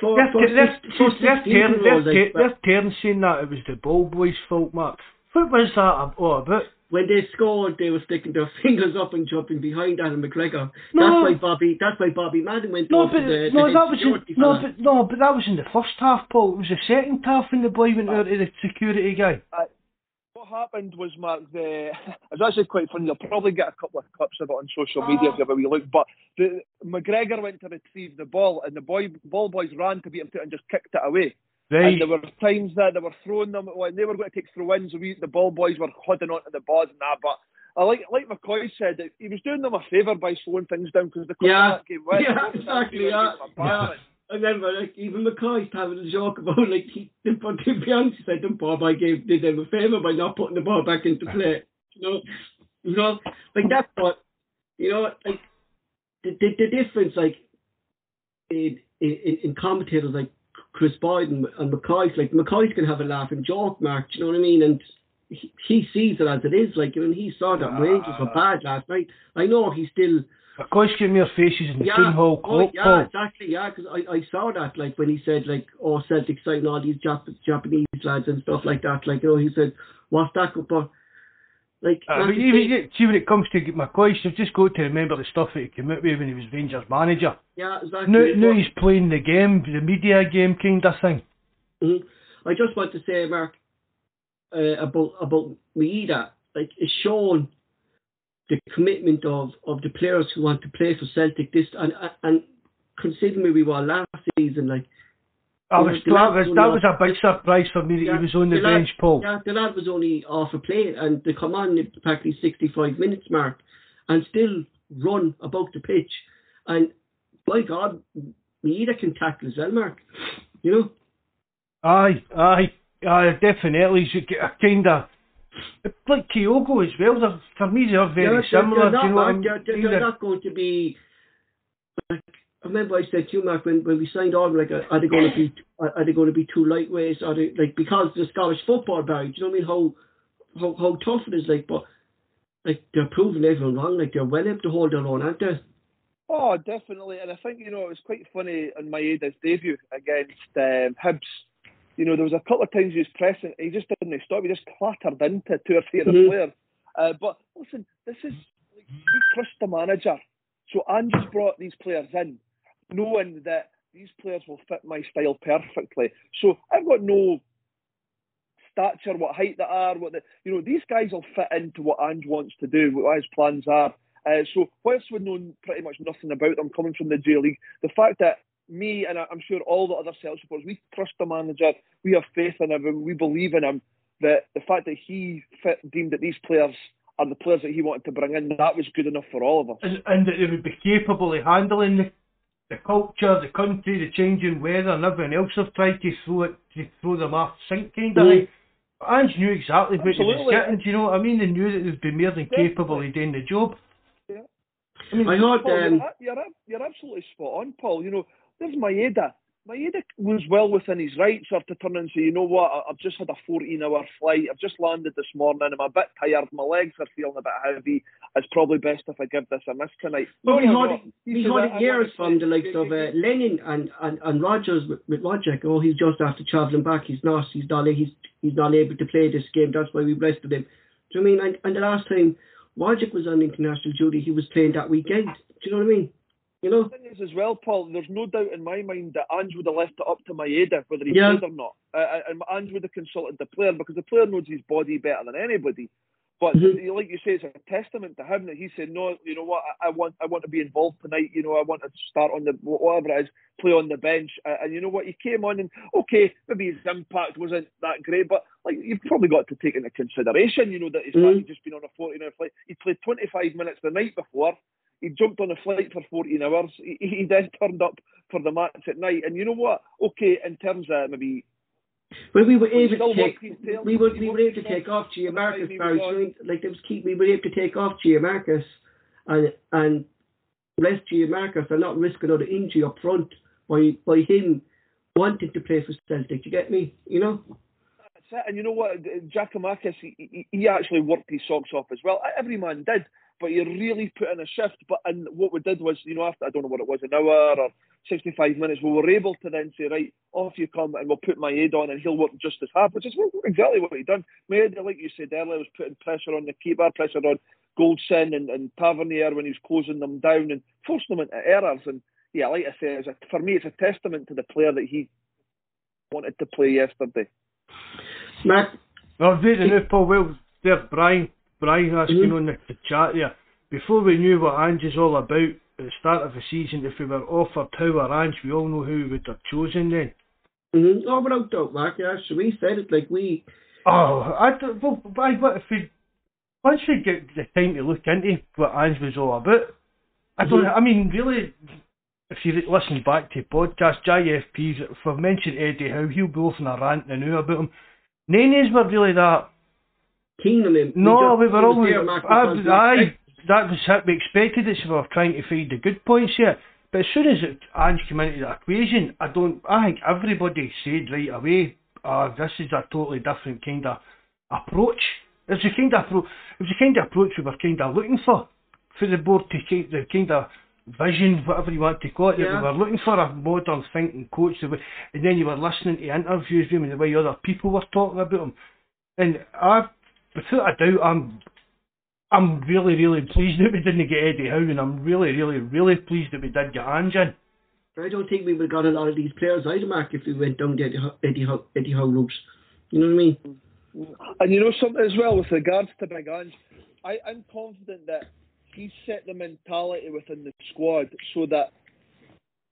For, They're, for, they're, six- for they're, 16 tearing, year they're, olds, like, te- they're tearing saying that it was the ball boys' fault, Mark. What was that all about? when they scored, they were sticking their fingers up and jumping behind Alan McGregor. No. That's why Bobby. That's why Bobby Madden went No, off but the, no, the that was in, no, but no, but that was in the first half, Paul. It was the second half when the boy went ah. out to the security guy. What happened was, Mark, the it's actually quite funny. You'll probably get a couple of clips of it on social media if you have a wee look. But the McGregor went to retrieve the ball, and the boy ball boys ran to beat him to it and just kicked it away. Right. And there were times that they were throwing them when they were going to take throw-ins. We, the ball boys were holding onto the ball and that. But I like like McCoy said, he was doing them a favour by slowing things down because the Yeah. game went. Yeah, exactly, yeah. I remember, like, even McCoist having a joke about, like, he, but to be honest, he said the ball by gave did them a favour by not putting the ball back into play. You know, you know, like that's what, you know, like the the, the difference, like in, in in commentators like Kris Boyd and, and McCoist, like McCoist can have a laugh and joke, Mark. Do you know what I mean? And he, he sees it as it is. Like, you know, he saw that wages were bad last night. I know he's still. McCoist giving me faces in the Yeah, Hall oh, Club, yeah, Paul. exactly. Yeah, because I, I saw that like when he said like, oh, Celtic signing all these Jap- Japanese lads and stuff like that. Like, you know, he said, what's that for? Like, Uh, man, but you even, see- see when it comes to McCoist, you've just got to remember the stuff that he came out with when he was Rangers manager. yeah, exactly. Now, now he's playing the game, the media game kind of thing. Mhm. I just want to say, Mark, uh, about about Maeda, like it's shown the commitment of, of the players who want to play for Celtic. This and and considering where we were last season, like oh, I was the glad, lad was that was a big surprise for me that Yeah, he was on the, the lad- bench, Paul. Yeah, the lad was only off a play and they come on at practically 65 minutes mark and still run about the pitch. And by God, Maeda can tackle as well, Mark. You know? Aye, aye, aye, definitely. He's a kind of like Kyogo as well. They're, for me, they're very They're- they're- similar. They're do you not, know what I mean? they're, they're, they're not going to be. Like, I remember I said to you, Mark, when, when we signed on, like, are they going to be, are they going to be two lightweights? Are they like because the Scottish football barrier? Do you know what I mean? How, how, how tough it is, like, but like they're proving everyone wrong. Like they're well able to hold their own, aren't they? Oh, definitely. And I think, you know, it was quite funny in Maeda's debut against um, Hibs. You know, there was a couple of times he was pressing, he just didn't stop. He just clattered into two or three of the Mhm. players. Uh, but listen, this is, like, we trust the manager. So Ange's brought these players in, knowing that these players will fit my style perfectly. So I've got no stature, what height they are, what the, you know, these guys will fit into what Ange wants to do, what his plans are. Uh, so whilst we've known pretty much nothing about them coming from the J League, the fact that me and I- I'm sure all the other Celtic supporters, we trust the manager, we have faith in him, we believe in him. That the fact that he fit, deemed that these players are the players that he wanted to bring in, that was good enough for all of us. and, and that they would be capable of handling the, the culture, the country, the changing weather, and everything else. They've tried to throw it, to throw them off sync kind of Mhm. Ange knew exactly what he was getting. Do you know what I mean? They knew that they'd be more than Definitely. capable of doing the job. Yeah. I mean, I heard. Paul, Um, you're, you're, you're absolutely spot on, Paul. You know, there's Maeda. Maeda was well within his rights after turning turn and say, you know what, I've just had a 14 hour flight, I've just landed this morning, I'm a bit tired, my legs are feeling a bit heavy, it's probably best if I give this a miss tonight. But we No, heard no. it, we it years from the likes of uh, Lennon and, and, and Rodgers with, with. Oh, he's just after travelling back. He's not. He's not. He's he's not able to play this game. That's why we rested him. Do you know what I mean? And, and the last time Roger was on international duty, he was playing that weekend. Do you know what I mean? You know? The thing is, as well, Paul, there's no doubt in my mind that Ange would have left it up to Maeda whether he Yeah. played or not. Uh, and Ange would have consulted the player because the player knows his body better than anybody. But Mhm. like you say, it's a testament to him that he said, "No, you know what? I, I want, I want to be involved tonight. You know, I want to start on the whatever it is, play on the bench." Uh, and you know what? He came on, and okay, maybe his impact wasn't that great, but like you've probably got to take into consideration, you know, that he's Mhm. just been on a 40-hour flight. He played 25 minutes the night before. He jumped on a flight for 14 hours. He, he then turned up for the match at night. And you know what? Okay, in terms of maybe Well, we were able to take, worked his tail. we were we were able to take off Gia By the time Marcus, Barry. Like there was keep, we were able to take off Giakoumakis and and rest Giakoumakis and not risk another injury up front by by him wanting to play for Celtic. You get me? You know? That's it. And you know what? Giakoumakis, he, he, he actually worked his socks off as well. Every man did, but he really put in a shift. But and what we did was, you know, after I don't know what it was, an hour or 65 minutes, we were able to then say, right, off you come, and we'll put Maeda on, and he'll work just as hard, which is exactly what he done. Maeda, like you said earlier, was putting pressure on the keeper, pressure on Goldson and, and Tavernier when he was closing them down and forcing them into errors. And yeah, like I say, it's a, for me, it's a testament to the player that he wanted to play yesterday. Mark, Well, there now, Paul. Well, there, Brian. Brian asking Mhm. on the, the chat there. Before we knew what Ange is all about at the start of the season, if we were offered our Ange, we all know who we would have chosen then. mm-hmm. oh, without doubt, Mark. Yeah, so we said it like we. Oh, I don't, well, why, what if we, once we get the time to look into what Ange was all about, I don't, Mhm. I mean, really, if you listen back to podcast, JFPs, if I've mentioned Eddie Howe, he'll be off on a rant now about him. Nanes were really that Keen on him. No, we just- were was always. I, aye, that was it. We expected it, so we were trying to find the good points here. But as soon as it, Ange came into the equation, I don't. I think everybody said right away, uh, this is a totally different kind of approach. It's the kind of appro- It was the kind of approach we were kind of looking for for the board to take the kind of vision, whatever you want to call it. that Yeah. We were looking for a modern thinking coach, the way- and then you were listening to interviews with him and the way other people were talking about him. And I, without a doubt, I'm, I'm really, really pleased that we didn't get Eddie Howe, and I'm really, really, really pleased that we did get Ange in. I don't think we would have got a lot of these players either, Mark, if we went down the Eddie Howe, Eddie Howe, Eddie Howe route. You know what I mean? And you know something as well with regards to Big Ange, I, I'm confident that he's set the mentality within the squad so that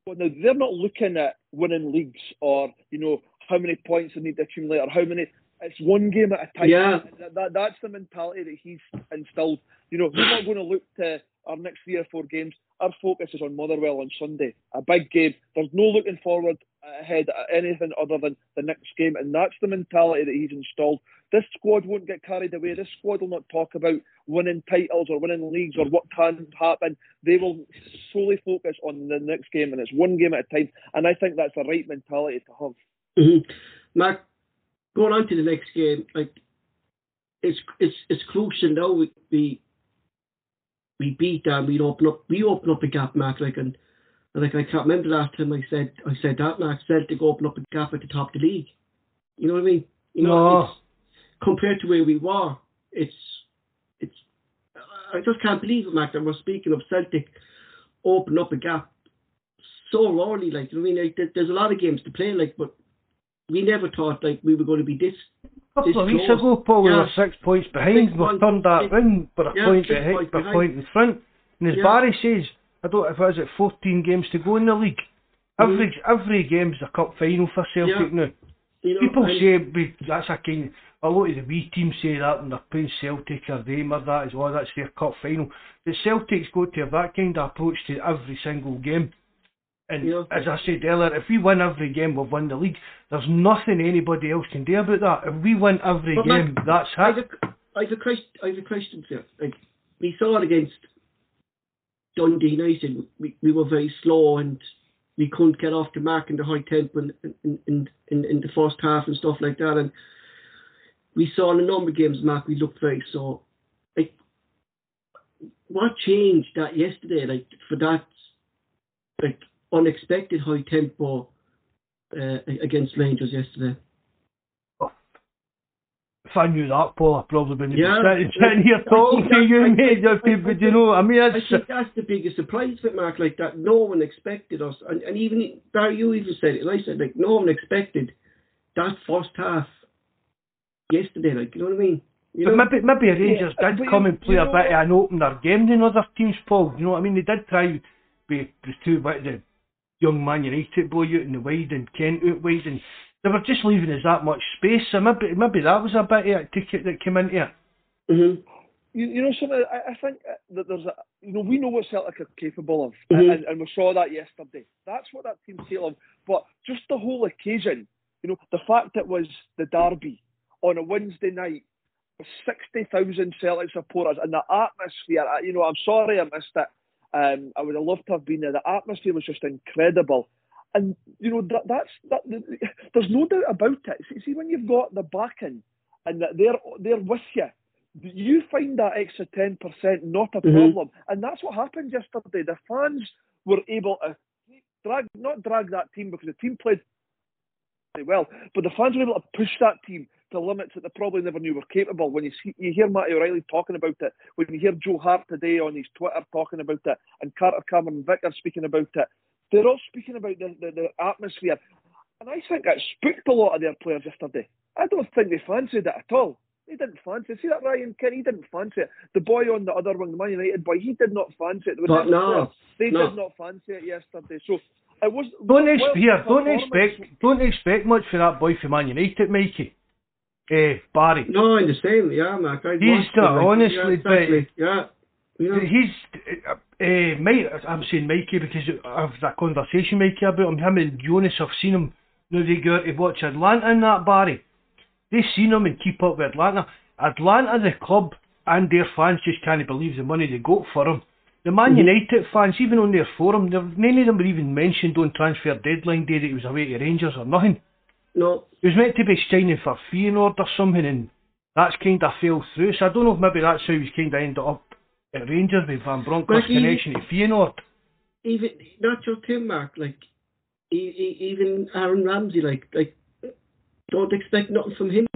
well, now they're not looking at winning leagues or you know how many points they need to accumulate or how many. It's one game at a time. Yeah. That, that, that's the mentality that he's instilled. You know, we're not going to look to our next three or four games. Our focus is on Motherwell on Sunday, a big game. There's no looking forward ahead at anything other than the next game, and that's the mentality that he's installed. This squad won't get carried away. This squad will not talk about winning titles or winning leagues or what can happen. They will solely focus on the next game, and it's one game at a time. And I think that's the right mentality to have. hmm Mark, going on to the next game, like it's it's it's crucial now. We we, we beat them. We open up we open up a gap, Mark. Like and like I can't remember the last time I said I said that, Mark. Celtic open up a gap at the top of the league. You know what I mean? You know, No. it's, compared to where we were, it's it's. I just can't believe it, Mark. That we're speaking of Celtic open up a gap so early. Like you know I mean, like, there's a lot of games to play, like, but we never thought like we were going to be this. A couple of weeks close. ago, Paul, we were six points behind. Six We've points. turned that Six- round, but a yeah, point ahead, points a point in front. And as Yeah. Barry says, I don't. know If it was at 14 games to go in the league. Every Mm. every game's a cup final for Celtic Yeah. now. You know, People and- say we, that's a kind. A lot of the wee teams say that when they're playing Celtic or them or that as well. That's their cup final. The Celtic's got to have that kind of approach to every single game. And Yeah. as I said earlier, if we win every game, we've won the league. There's nothing anybody else can do about that. If we win every But, game, that's I've it. a, I've a question. I've a question for you. Like we saw it against Dundee United. We we were very slow and we couldn't get off the mark in the high tempo in in, in, in, in the first half and stuff like that. And we saw in a number of games, Mark, we looked very slow. Like what changed that yesterday? Like for that, like unexpected high tempo uh, against Rangers yesterday. If I knew that, Paul, I probably wouldn't Yeah. be sitting, here I talking to you, I mate. I do you know? I mean, I think that's the biggest surprise for Mark, like that no one expected us, and, and even Barry, you even said it, and I said like no one expected that first half yesterday, like you know what I mean? You But know? maybe maybe Rangers Yeah, did come and play you a know bit of an opener game than other teams, Paul. You know what I mean? They did try the two with the young Man United boy out in the wide and Kent out wide, and they were just leaving us that much space. So maybe maybe that was a bit of a ticket that came into it. Mhm. you, you know something. I, I think that there's a you know we know what Celtic are capable of, Mhm. and, and we saw that yesterday. That's what that team's capable of. But just the whole occasion, you know, the fact it was the derby on a Wednesday night with sixty thousand Celtic supporters and the atmosphere. You know, I'm sorry I missed it. Um, I would have loved to have been there. The atmosphere was just incredible. And you know that, that's that. There's no doubt about it. See, see when you've got the backing and that they're they're with you, you find that extra ten percent not a Mhm. problem, and that's what happened yesterday. The fans were able to drag not drag that team because the team played well, but the fans were able to push that team to limits that they probably never knew were capable. When you see, you hear Matty O'Riley talking about it, when you hear Joe Hart today on his Twitter talking about it, and Carter Cameron Vicker speaking about it, they're all speaking about the, the, the atmosphere. And I think that spooked a lot of their players yesterday. I don't think they fancied it at all. They didn't fancy it. See that Ryan Kenny, he didn't fancy it. The boy on the other wing, the Man United boy, he did not fancy it. There was But no, they no. did not fancy it yesterday. So it was. Don't well, expect here. Don't expect. Don't expect much for that boy from Man United, Mikey. Eh, Barry. No, in the same, yeah, Mark. I He's watched it, not, like, honestly, yeah, exactly, yeah. You know, He's, uh, uh, Mike, I'm saying Mikey because of that conversation Mikey about him. Him and Jonas have seen him. Now they go to watch Atalanta in that Barry. They've seen him and keep up with Atalanta. Atalanta, the club, and their fans just can't believe the money they got for him. The Man Mhm. United fans, even on their forum, none of them were even mentioned on transfer deadline day that he was away to Rangers or nothing. No, He was meant to be signing for Feyenoord or something, and that's kind of fell through. So I don't know if maybe that's how he's kind of ended up at Rangers with Van Bronckhorst's connection to Feyenoord. even not just him, Mark. Like even Aaron Ramsey, like like don't expect nothing from him.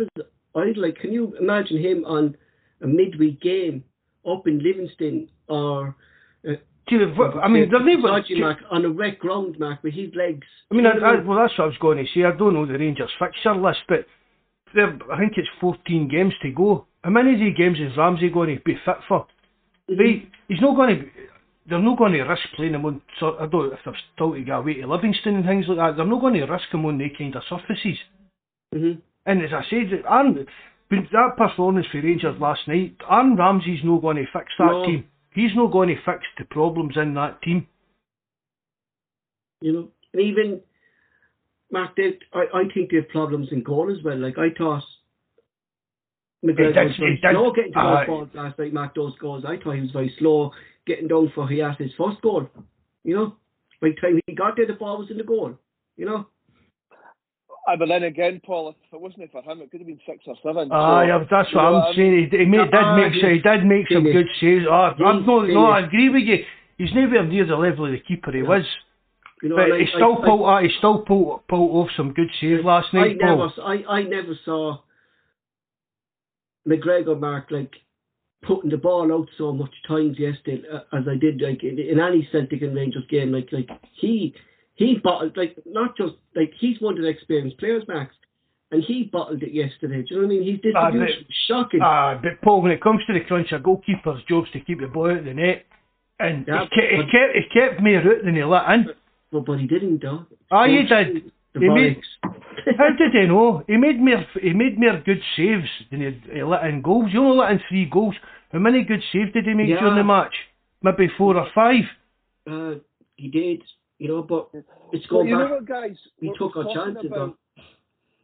I like. Can you imagine him on a midweek game up in Livingston or? The- I mean, they're never. Dodgy, Mark, on a wet ground, Mark, with his legs. I mean, I, I, well, that's what I was going to say. I don't know the Rangers fixture list, but I think it's 14 games to go. How many of these games is Ramsey going to be fit for? Right, he's not going to. They're not going to risk playing him on. So I don't know if they're still to get away to Livingston and things like that. They're not going to risk him on the kind of surfaces. Mhm. And as I said, Aaron, that performance for Rangers last night, Aaron Ramsey's not going to fix that No. team. He's not going to fix the problems in that team. You know, and even Mark, they, I, I think they have problems in goal as well. Like I thought McGregor was very slow getting to uh, balls last night. Mark those goals. I thought he was very slow getting down for he had his first goal. You know, by the time he got there, the ball was in the goal. You know, Ah, but then again, Paul, if it wasn't for him, it could have been six or seven. Ah, So, yeah, that's what I'm I saying. He, he, made, did Ah, make, he he's did make some good saves. Oh, I'm no, no, I agree with you. He's nowhere near the level of the keeper he was. you know. But and he still I, pulled, uh, he still pulled, pulled off some good saves last I, I night, never, Paul. I, I never saw McGregor Mark like putting the ball out so much times yesterday uh, as I did like in, in any Celtic and Rangers game. Like like he he bottled like not just like he's one of the experienced players, Max, and he bottled it yesterday. Do you know what I mean? His Ah, distribution was shocking. Ah, but Paul, when it comes to the crunch, a goalkeeper's job's to keep the ball out of the net. And Yeah, he, kept, he, but- kept, he kept more out than he let in. well, but he didn't though. Ah, he did. The He made-. How did he know? He made more, he made more good saves than he, he let in goals. He only let in three goals. How many good saves did he make Yeah. during the match? Maybe four or five. uh, he did, you know, but it's Well, going know back. what, guys? we took our chances, About,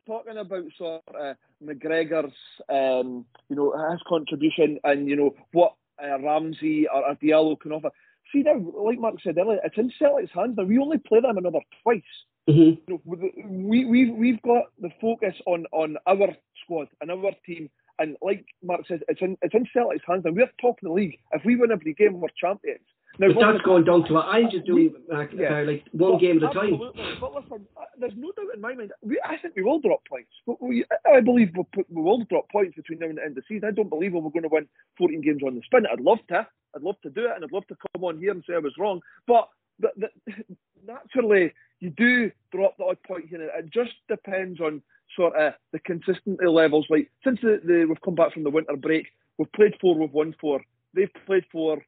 talking about sort of McGregor's, um, you know, his contribution and you know what uh, Ramsey or, or Diallo can offer. See now, like Mark said earlier, it's in Celtic's hands now. We only play them another twice. Mhm. You know, we we've we've got the focus on on our squad and our team. And like Mark said, it's in it's in Celtic's hands, and we're top of the league. If we win every game, we're champions. Now, But that's going down to what I'm just doing, Mark, Yeah. uh, like one Well, game at a time. absolutely. But listen, there's no doubt in my mind. We, I think we will drop points. But we, I believe we'll put, we will drop points between now and the end of the season. I don't believe we're going to win 14 games on the spin. I'd love to. I'd love to do it, and I'd love to come on here and say I was wrong. But the, the, naturally, you do drop the odd point here. It just depends on sort of the consistency levels. Like since the, the, we've come back from the winter break, we've played four, we've won four. They've played four,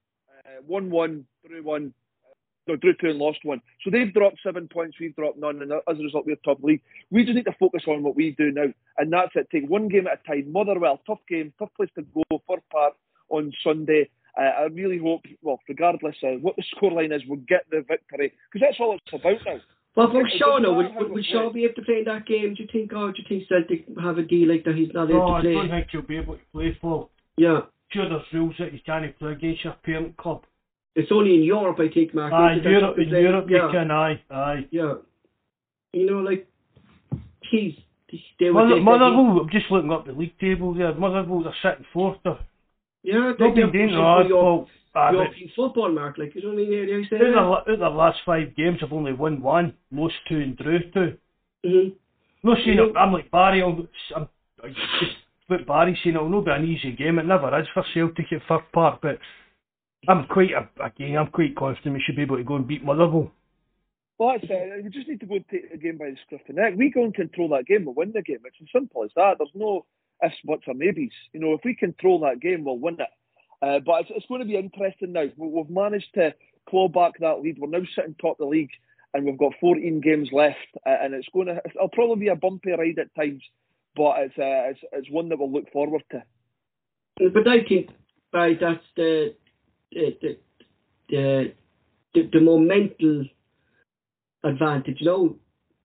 uh, won one, drew one, no, drew two and lost one. So they've dropped seven points, we've dropped none, and as a result, we're top league. We just need to focus on what we do now, and that's it. Take one game at a time. Motherwell, tough game, tough place to go. Fir Park on Sunday. Uh, I really hope, well, regardless of what the scoreline is, we'll get the victory because that's all it's about now. Well, for It Shaw doesn't now, will, matter how will, we will Shaw be able to play in that game? Do you think, or do you think Celtic have a deal like that he's not able No, to I play? don't think he'll be able to play for. Yeah. Sure, there's rules that you can't play against your parent club. It's only in Europe, I think, Mark. Aye? Europe, in Europe yeah. you can, aye, aye. Yeah. You know, like, he's, they Mother, they said he- Motherwell, I'm just looking up the league table there. Motherwell, they're sitting fourth. They're Yeah, they're been doing well. But European football, Mark. Like, you know what I mean? Out their, out their last five games, they've only won one, lost two and drew two. hmm No, know- I'm like Barry. I'm, I'm just what Barry's saying. It'll not be an easy game. It never is for Celtic at Fir Park, but I'm quite again. I'm quite confident we should be able to go and beat Motherwell. Well, that's it. We just need to go and take the game by the scruff of the neck. We go and control that game, we'll win the game. It's as simple as that. There's no ifs, buts, or maybes. You know, if we control that game, we'll win it. Uh, but it's, it's going to be interesting now. We- We've managed to claw back that lead. We're now sitting top of the league, and we've got 14 games left. Uh, and it's going to, it'll probably be a bumpy ride at times, but it's uh, it's, it's one that we'll look forward to. But I think, by that's the, the, the, the, the, the momental advantage, you know,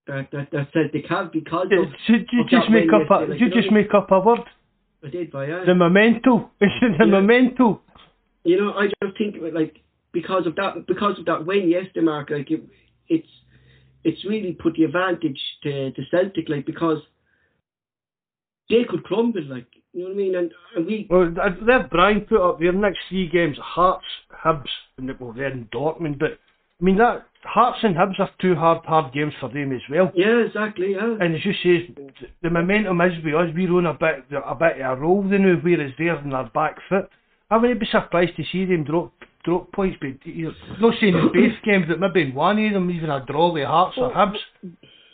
that, that, that Celtic have because Yeah, of, Should you of just make up a? like, You you know just make up a word. I did, by yeah. The memento. It's the Yeah. memento. You know, I just think like because of that because of that win yesterday, Mark. Like it, it's it's really put the advantage to, to Celtic, like because they could crumble, like you know what I mean. And, and we, Well, they've Brian put up their next three games: Hearts, Hibs, and well, they're Dortmund. But I mean that Hearts and Hibs are two hard, hard games for them as well. yeah, exactly, yeah. And as you say, the momentum is with us. We're on a bit, a bit of a roll now, whereas they're on their back foot. I wouldn't be surprised to see them drop drop points, but you know, not saying in both games, but maybe in one of them, even a draw with Hearts or Hibs.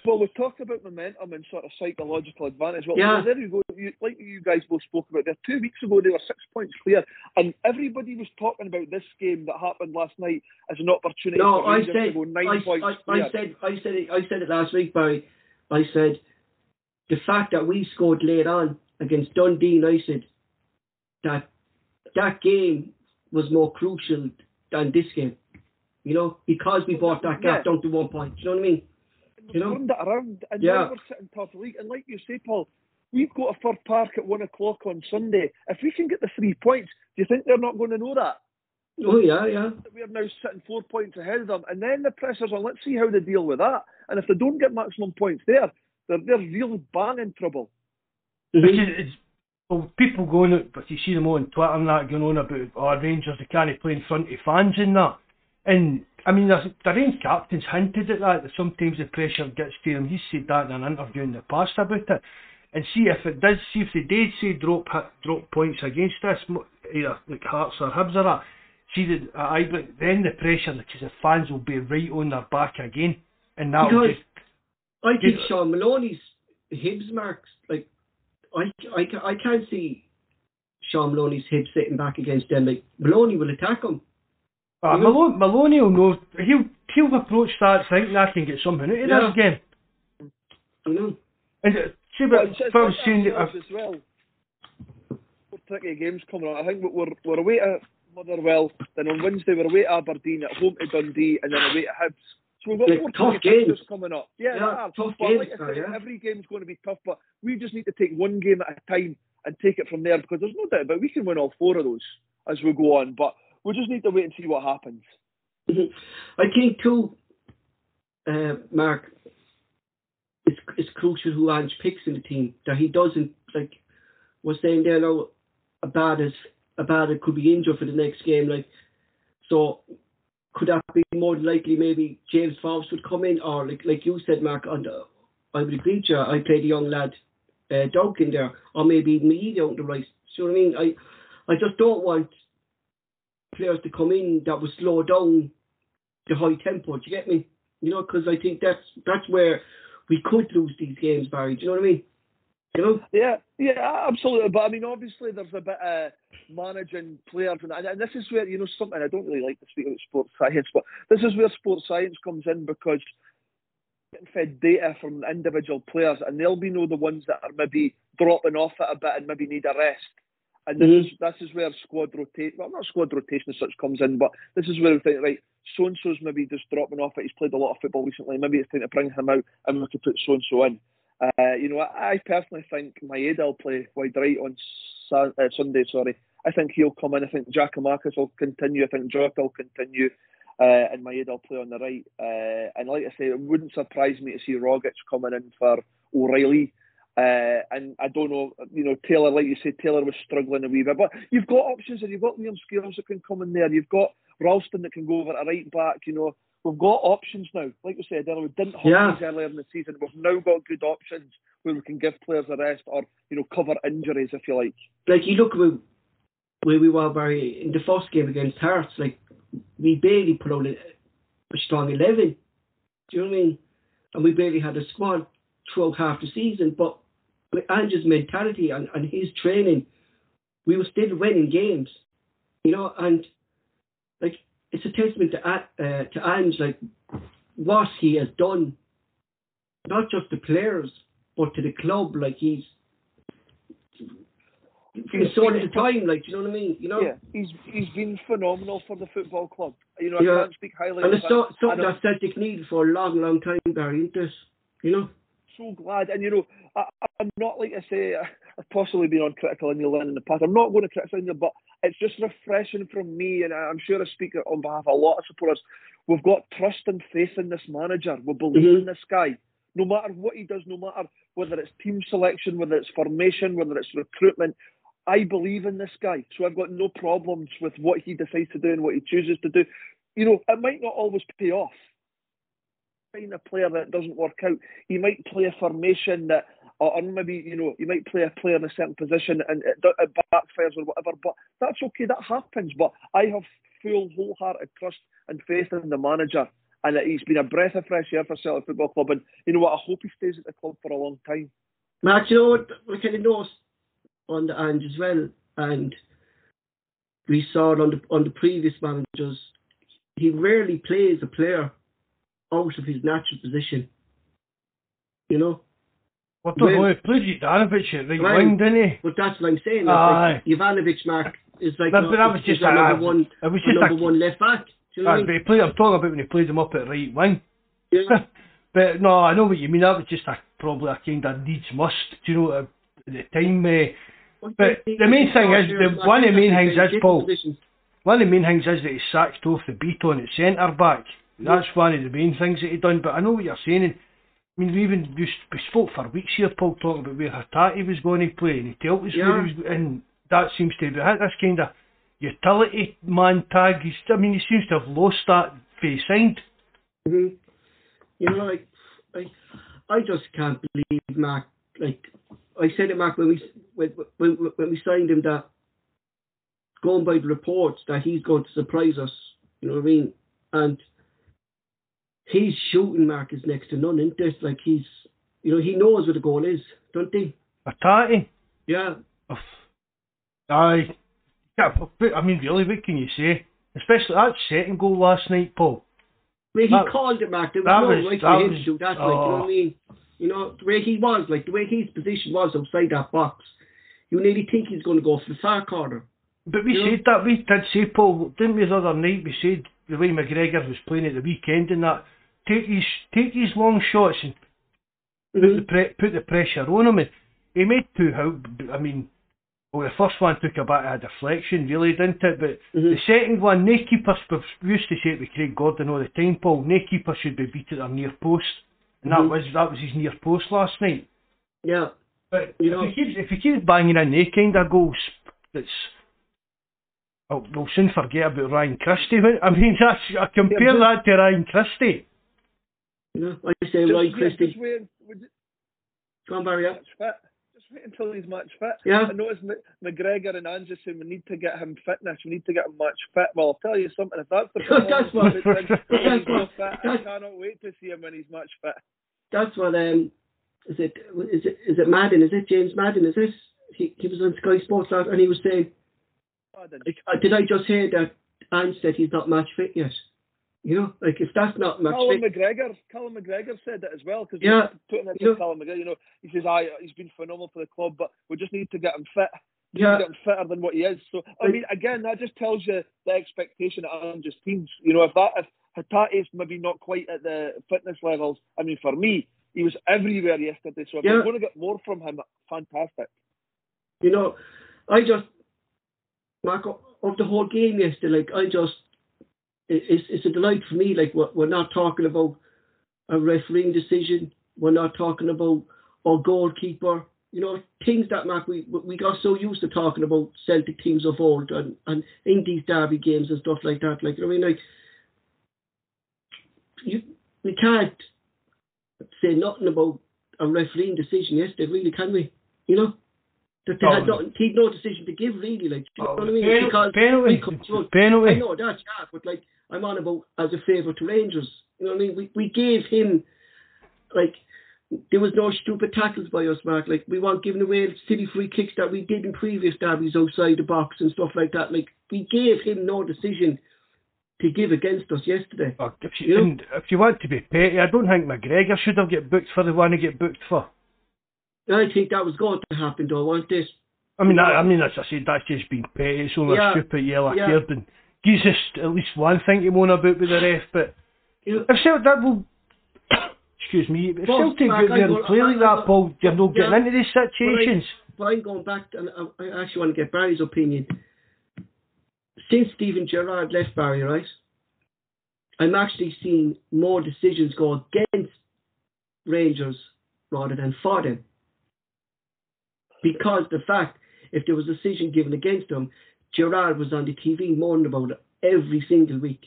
Well, we've talked about momentum and sort of psychological advantage. Well, Yeah. there you go. You, like you guys both spoke about there, two weeks ago they were six points clear, and everybody was talking about this game that happened last night as an opportunity No, I said, go nine I, points I. I said, I said it, I said it last week, Barry. I said the fact that we scored late on against Dundee United, that that game was more crucial than this game. You know, because we brought that gap Yeah. down to one point. Do You know what I mean? We've you know? turned it around, and Yeah. now we're sitting top of the league. And like you say, Paul, we've got a Fir Park at one o'clock on Sunday. If we can get the three points, do you think they're not going to know that? Oh yeah, yeah. we're now sitting four points ahead of them, and then the pressure's on. Let's see how they deal with that. And if they don't get maximum points there, they're they're really bang in trouble. Which is, it's, well, people going out, but you see them on Twitter and that going on about, oh, Rangers, they can't play in front of fans and that. And, I mean, the, the Rangers captain's hinted at that, that sometimes the pressure gets to them. He's said that in an interview in the past about it. And see if it does, see if they did say drop drop points against us, either like Hearts or Hibs or that, see that, uh, I, but then the pressure, because the fans will be right on their back again. And that'll just, I think. Shaun Maloney's Hibs marks like I, I, I can't see Shaun Maloney's Hibs sitting back against them. Like Maloney will attack him. Uh. Maloney, Maloney will know, he'll, he'll approach that thinking I can get something out of Yeah. this game. You know. And see, But but it's, it's if I was like saying that, as well. Four tricky games coming on. I think we're we're away at Motherwell, then on Wednesday we're away at Aberdeen, at home to Dundee, and then away at Hibs. So we've got Yeah, four tough games. coming up. Yeah, Yeah, tough But games, like I sorry, yeah. every game's going to be tough, but we just need to take one game at a time and take it from there because there's no doubt about it, we can win all four of those as we go on. But we just need to wait and see what happens. I think too, uh, Mark, it's it's crucial who Ange picks in the team. That he doesn't like was saying there now. Abad is Abad could be injured for the next game. Like so, could that be more likely maybe James Forbes would come in, or like like you said, Mark, on the, I would agree you. I played a young lad, uh, Duncan there, or maybe me down the right. So I mean, I I just don't want players to come in that would slow down the high tempo. Do you get me? You know, because I think that's that's where we could lose these games, Barry. Do you know what I mean? You know? Yeah, yeah, absolutely. But I mean, obviously, there's a bit of managing players, and, and this is where you know something I don't really like to speak about sports science, but this is where sports science comes in because getting fed data from individual players, and they'll be know the ones that are maybe dropping off a bit and maybe need a rest. And this Mhm. is this is where squad rotation, well, not squad rotation as such comes in, but this is where we think, right, so and so's maybe just dropping off it. He's played a lot of football recently. Maybe it's time to bring him out and we could put so and so in. Uh, you know, I, I personally think Maeda will play wide right on uh, Sunday. Sorry, I think he'll come in. I think Giakoumakis will continue. I think Jota will continue, uh, and Maeda will play on the right. Uh, and like I say, it wouldn't surprise me to see Rogic coming in for O'Riley. Uh, and I don't know, you know, Taylor, like you say, Taylor was struggling a wee bit, but you've got options and you've got Liam Scales that can come in there. You've got Ralston that can go over at right back. You know, we've got options now. Like we said earlier, we didn't have Yeah. these earlier in the season. We've now got good options where we can give players a rest or you know cover injuries if you like. like you look where, where we were Barry in the first game against Hearts, like we barely put on a, a strong eleven. Do you know what I mean? And we barely had a squad throughout half the season. But with Ange's mentality and, and his training, we were still winning games. You know, and like it's a testament to uh, to Ange, like what he has done, not just the players, but to the club. Like he's he's so at the time, like do you know what I mean? You know, Yeah, he's he's been phenomenal for the football club. You know, I Yeah. can't speak highly. and of it's so, something that Celtic needed for a long, long time, Barry, isn't it? You know? So glad. And you know, I, I'm not like I say, I've possibly been uncritical in Neil Lennon in the past. I'm not going to criticise him, but it's just refreshing from me, and I'm sure I speak on behalf of a lot of supporters. We've got trust and faith in this manager. We believe Mhm. in this guy. No matter what he does, no matter whether it's team selection, whether it's formation, whether it's recruitment, I believe in this guy. So I've got no problems with what he decides to do and what he chooses to do. You know, it might not always pay off find a player that doesn't work out. He might play a formation that, or, maybe you know, you might play a player in a certain position and it, it backfires or whatever. But that's okay. That happens. But I have full, wholehearted trust and faith in the manager, and that he's been a breath of fresh air for Celtic Football Club. And you know what? I hope he stays at the club for a long time. Matt, you know what? We kind of noticed on the end as well, and we saw it on the, on the previous managers. He rarely plays a player out of his natural position. You know? What the Well- hell? He played Juranovic at right Right. wing, didn't he? But that's what I'm saying. Like, Ivanovic, Mark, is like But- but that was just a- number one, it was just a- number one left back. Do you know what I Aye, mean? but he played, I'm talking about when he played him up at right wing. Yeah. but no, I know what you mean. That was just a probably a kind of needs must. Do you know at the time? Uh, But the main thing is, the- one of the main things is, Paul, one of the main things is that he sacked off the beat on at centre back. That's one of the main things that he done. But I know what you're saying. And, I mean, we even we, we spoke for weeks here, Paul, talking about where Hatate was going to play, and he told us where he was, and that seems to be this kind of utility man tag. He's, I mean, he seems to have lost that face signed. hmm You know, like, I, I just can't believe Mark. Like, I said it, Mark, when we when, when, when we signed him that going by the reports that he's going to surprise us. You know what I mean? And his shooting mark is next to none, isn't it? Like he's, you know, he knows where the goal is, don't he? Hatate. Yeah. Oof. Aye. Yeah, but, I mean, really, what can you say? Especially that second goal last night, Paul. I mean, he That- called it, Mark. There was that no was- right that for him was- to shoot that. Like, you know oh. what I oh. mean? You know, the way he was, like the way his position was outside that box, you nearly think he's going to go for the far corner. But we Yeah. said that, we did say, Paul, didn't we the other night, we said the way McGregor was playing at the weekend and that, take these, take these long shots and put, the pre- put the pressure on him. And he made two, how, I mean, well, the first one took a bit of a deflection, really, didn't it? But Mhm. the second one, no keeper, we used to say it with Craig Gordon all the time, Paul, no keeper should be beat at their near post. And that Mhm. was that was his near post last night. Yeah. But You if know- he keeps if he keeps banging in they kind of goals, it's Oh, we'll soon forget about Ryan Christie. I mean, that's, I compare Yeah, that to Ryan Christie. You know, I say Just, yeah, Christie. just wait, would Go on, Barry. Fit. Just wait until he's match fit. Yeah. I noticed McGregor and Ange saying we need to get him fitness. We need to get him match fit. Well, I'll tell you something. If that's the That's what- performance that he's that's what- fit, I cannot wait to see him when he's match fit. That's what um is it is it is it Madden? Is it James Madden? Is this He he was on Sky Sports last and he was saying, like, uh, did I just hear that Ange said he's not match fit yet? You know, like if that's not Callum fit, McGregor, Callum McGregor said that as well because Yeah, putting it you know- to Callum McGregor, you know, he says, "I he's been phenomenal for the club, but we just need to get him fit, yeah, get him fitter than what he is." So I mean, again, that just tells you the expectation of Ange's teams. You know, if that if Hatate's maybe not quite at the fitness levels, I mean, for me, he was everywhere yesterday. So if Yeah. we're going to get more from him, fantastic. you know, I just Mark of the whole game yesterday. Like I just, it's it's a delight for me. Like we're, we're not talking about a refereeing decision. We're not talking about our goalkeeper. You know, things that Mark we we got so used to talking about Celtic teams of old and and in these derby games and stuff like that. Like I mean, like you we can't say nothing about a refereeing decision yesterday, really, can we? You know. That they had Oh. no, he'd no decision to give really, like you know what I oh, mean? Pen- because penalty, we through- I know that, yeah, but like I'm on about as a favour to Rangers. You know what I mean? We we gave him like there was no stupid tackles by us, Mark. Like we weren't giving away silly free kicks that we did in previous derbies outside the box and stuff like that. Like we gave him no decision to give against us yesterday. Oh, If you, You know- and if you want to be petty, I don't think McGregor should have get booked for the one he get booked for. I think that was going to happen though, wasn't it? I mean, I, I mean, as I said, that's just being petty. It's only Yeah, a stupid yellow yeah. card, gives us at least one thing to moan about with the ref. But if Celtic, that will, excuse me, if Celtic go there I and go- play like I- that, I- Paul, you're not getting yeah, into these situations. But I'm going back, and I, I actually want to get Barry's opinion. Since Stephen Gerrard left Barry, right, I'm actually seeing more decisions go against Rangers rather than for them. Because the fact, if there was a decision given against them, Gerrard was on the TV moaning about it every single week.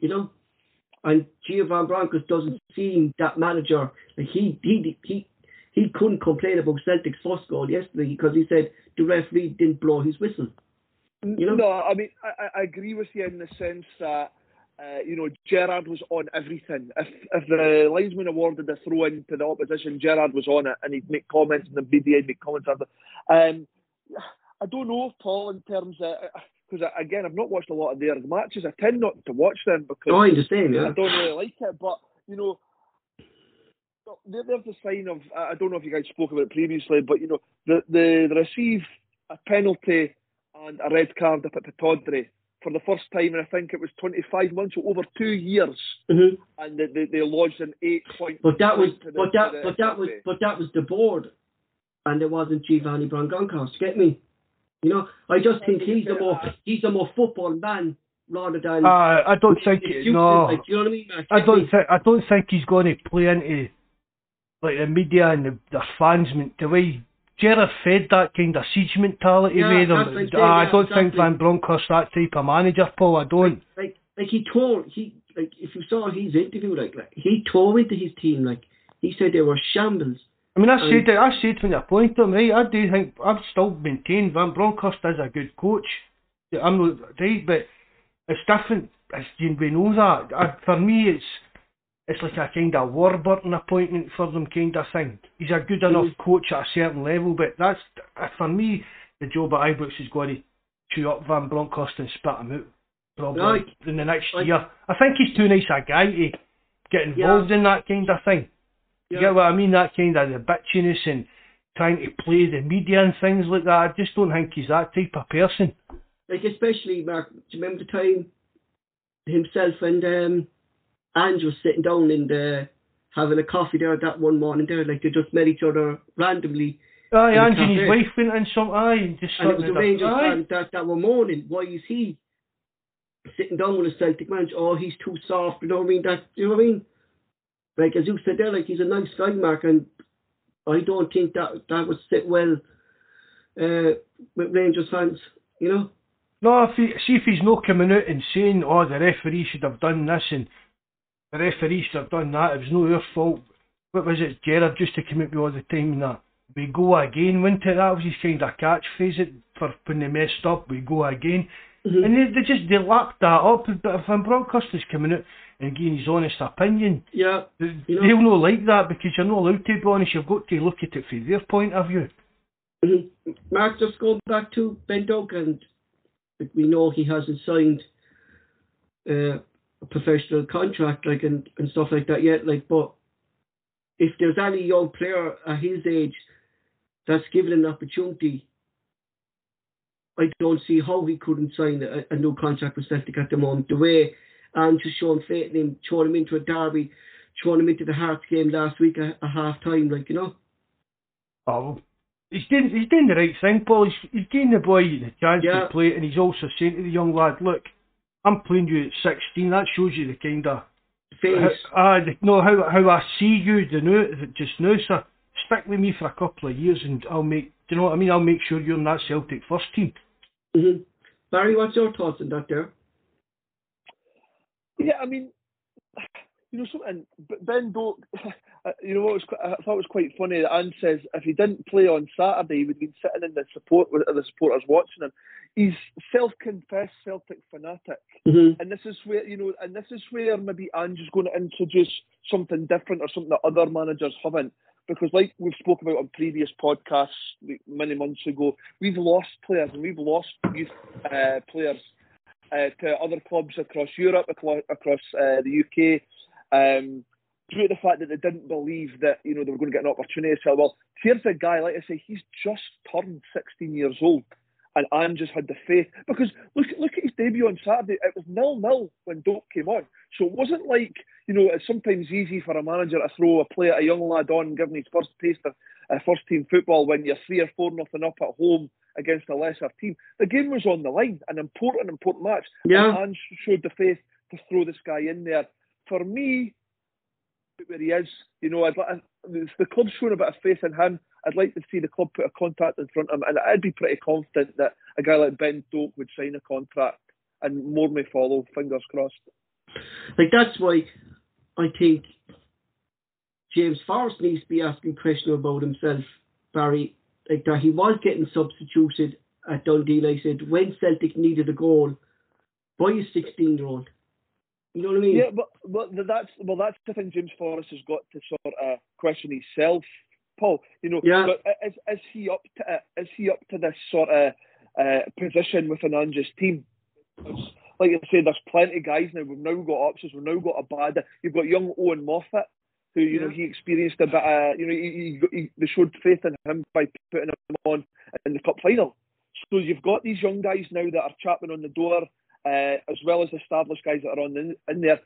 You know? And Giovanni Broncos doesn't seem that manager. Like he, he, he, he couldn't complain about Celtic's first goal yesterday because he said the referee didn't blow his whistle. You know? No, I mean, I, I- I agree with you in the sense that, uh, you know, Gerrard was on everything. If if the linesman awarded a throw in to the opposition, Gerrard was on it and he'd make comments and the BDA would make comments after. Um, I don't know, Paul, in terms of, because again, I've not watched a lot of their matches. I tend not to watch them because Oh, I understand, yeah. I don't really like it, but you know, there's a sign of I don't know if you guys spoke about it previously, but you know, the the, the receive a penalty and a red card up at Pittodrie for the first time, and I think it was 25 months, so over two years, hmm and they, they, they lodged an eight point. But that was, to the- but that, but that was, but that was the board, and it wasn't Giovanni Brangoncos. Get me? You know, I just think he's a more, he's a more football man rather than. Uh, I don't think, excuses, no, like, do you know what I mean? Mark? I don't me? think, I don't think he's going to play into like the media and the, the fans, men- the way Gerrard fed that kind of siege mentality Yeah, with that's them. what I'm I yeah, don't think. Van Bronckhorst that type of manager, Paul. I don't. like like he tore he like if you saw his interview like like he tore into his team like he said they were shambles. I mean, I Um, said it. I said when I appointed him, right? I do think I've still maintained Van Bronckhorst is a good coach. Yeah, I'm not right, but it's different. You- we know that. I, for me, it's it's like a kind of Warburton appointment for them, kind of thing. He's a good enough Mm-hmm. coach at a certain level, but that's for me. The job at Ibrox is going to chew up Van Bronckhorst and spit him out probably Right. in the next Like- year. I think he's too nice a guy to get involved in that kind of thing. You Yeah. get what I mean? That kind of the bitchiness and trying to play the media and things like that. I just don't think he's that type of person. Like especially Mark, do you remember the time himself and um Andrew sitting down and uh, having a coffee there that one morning there, like they just met each other randomly Aye, In and his wife went in some aye and just and it was the Rangers fans that, that were mourning. Why is he sitting down with a Celtic man? Oh, he's too soft. You know what I mean? That you know what I mean? Like as you said there, like he's a nice guy, Mark, and I don't think that that would sit well uh, with Rangers fans. You know? No, if he, see if he's not coming out and saying, oh, the referee should have done this and the referee should have done that, it was no our fault. What was it, Gerrard used to come at me all the time and that, we go again, wasn't it? That was his kind of catchphrase it, for when they messed up, we go again. Mhm. And they, they just, they lapped that up, but if a broadcaster's coming out and giving his honest opinion, Yeah. You know- they'll not like that because you're not allowed to be honest, you've got to look at it from their point of view. Mhm. Mark, just going back to Ben Doak, we know he hasn't signed uh, a professional contract, like and, and stuff like that yet. Like, but if there's any young player at his age that's given an opportunity, I don't see how he couldn't sign a, a new contract with Celtic at the moment. The way and just showing faith in him, throwing him into a derby, throwing him into the Hearts game last week at, at half time, like you know. Oh, he's doing he's doing the right thing, Paul. He's, he's giving the boy the chance Yeah. to play, and he's also saying to the young lad, "Look, I'm playing you at 16. That shows you the kind of Face. uh, no how how I see you the now just now, sir. Stick with me for a couple of years, and I'll make. Do you know what I mean? I'll make sure you're in that Celtic first team. hmm Barry, what's your thoughts on that there? Yeah, I mean, you know something. Ben Doak, you know what was I thought it was quite funny. that Anne says if he didn't play on Saturday, he would have been sitting in the support with the supporters watching him. He's self-confessed Celtic fanatic, Mm-hmm. and this is where you know, and this is where maybe Ange is going to introduce something different or something that other managers haven't. Because, like we've spoke about on previous podcasts many months ago, we've lost players and we've lost youth uh, players uh, to other clubs across Europe, across, uh, the UK, um, due to the fact that they didn't believe that you know they were going to get an opportunity. So, well, here's a guy, like I say, he's just turned 16 years old, and Anne just had the faith because look, look at his debut on Saturday. It was nil nil when Doak came on, so it wasn't like you know it's sometimes easy for a manager to throw a play a young lad on, giving his first taste of uh, first team football when you're three or four nothing up at home against a lesser team. The game was on the line, an important, important match. Yeah. And showed the faith to throw this guy in there. For me, where he is, you know, I'd, if the club's shown a bit of faith in him. I'd like to see the club put a contract in front of him, and I'd be pretty confident that a guy like Ben Doak would sign a contract, and more may follow. Fingers crossed. Like that's why I think James Forrest needs to be asking questions about himself, Barry. Like that he was getting substituted at Dundee, like I said, when Celtic needed a goal by a sixteen year old. You know what I mean? Yeah, but but that's well, that's the thing. James Forrest has got to sort of question himself, Paul. You know, Yeah. but is is he up to it? Is he up to this sort of uh, position within Ange's team? Like I said, there's plenty of guys now. We've now got options. We've now got a bad. You've got young Owen Moffat, who you know he experienced a bit. Of, you know, he, he, he, they showed faith in him by putting them on in the cup final. So you've got these young guys now that are chapping on the door, uh, as well as the established guys that are on in, in there.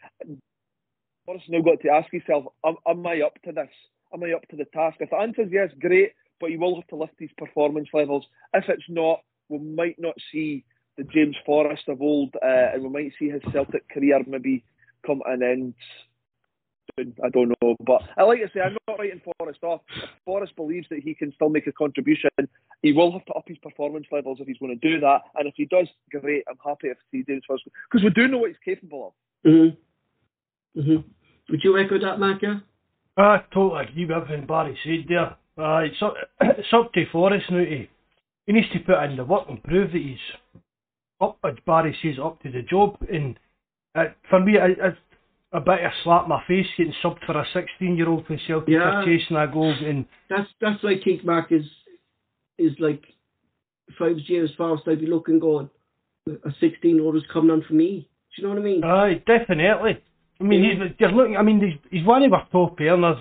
Forrest now got to ask himself, am, am I up to this? Am I up to the task? If the answer is yes, great, but you will have to lift these performance levels. If it's not, we might not see the James Forrest of old, uh, and we might see his Celtic career maybe come to an end soon. I don't know. But I like to say, I'm not writing Forrest off. If Forrest believes that he can still make a contribution, he will have to up his performance levels if he's going to do that. And if he does, great. I'm happy if he does Forrest. Because we do know what he's capable of. Mm-hmm. Mm-hmm. Would you echo that, Mark? Yeah? I totally agree with everything Barry said there. Uh, it's, up, it's up to Forrest now to, he needs to put in the work and prove that he's up, as Barry says, up to the job. And uh, for me, it, it's a bit of a slap in my face getting subbed for a 16 year old when Celtic Yeah. are chasing a goal. And That's that's why I think Mark is is like if I was James Forrest, I'd be looking going, a sixteen year old is coming on for me. Do you know what I mean? Aye, definitely. I mean, he's, you're looking. I mean, he's, he's one of our top earners.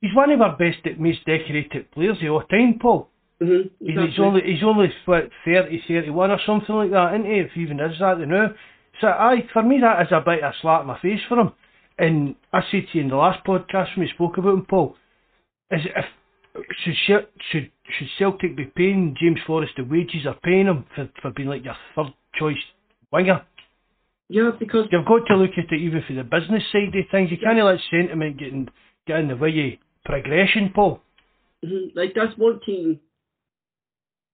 He's one of our best, at most decorated players of all time, Paul. mm-hmm. He's, he's only he's only what, 30, 31 or something like that, isn't he? If he even is that now. So aye, for me that is a bit of a slap in my face for him. And I said to you in the last podcast when we spoke about him, Paul, is if should should should Celtic be paying James Forrest the wages they're paying him for, for being like your third choice winger? Yeah, because You've got to look at it even for the business side of things. You can't let sentiment get in, get in the way of progression, Paul. mhm, like that's one thing.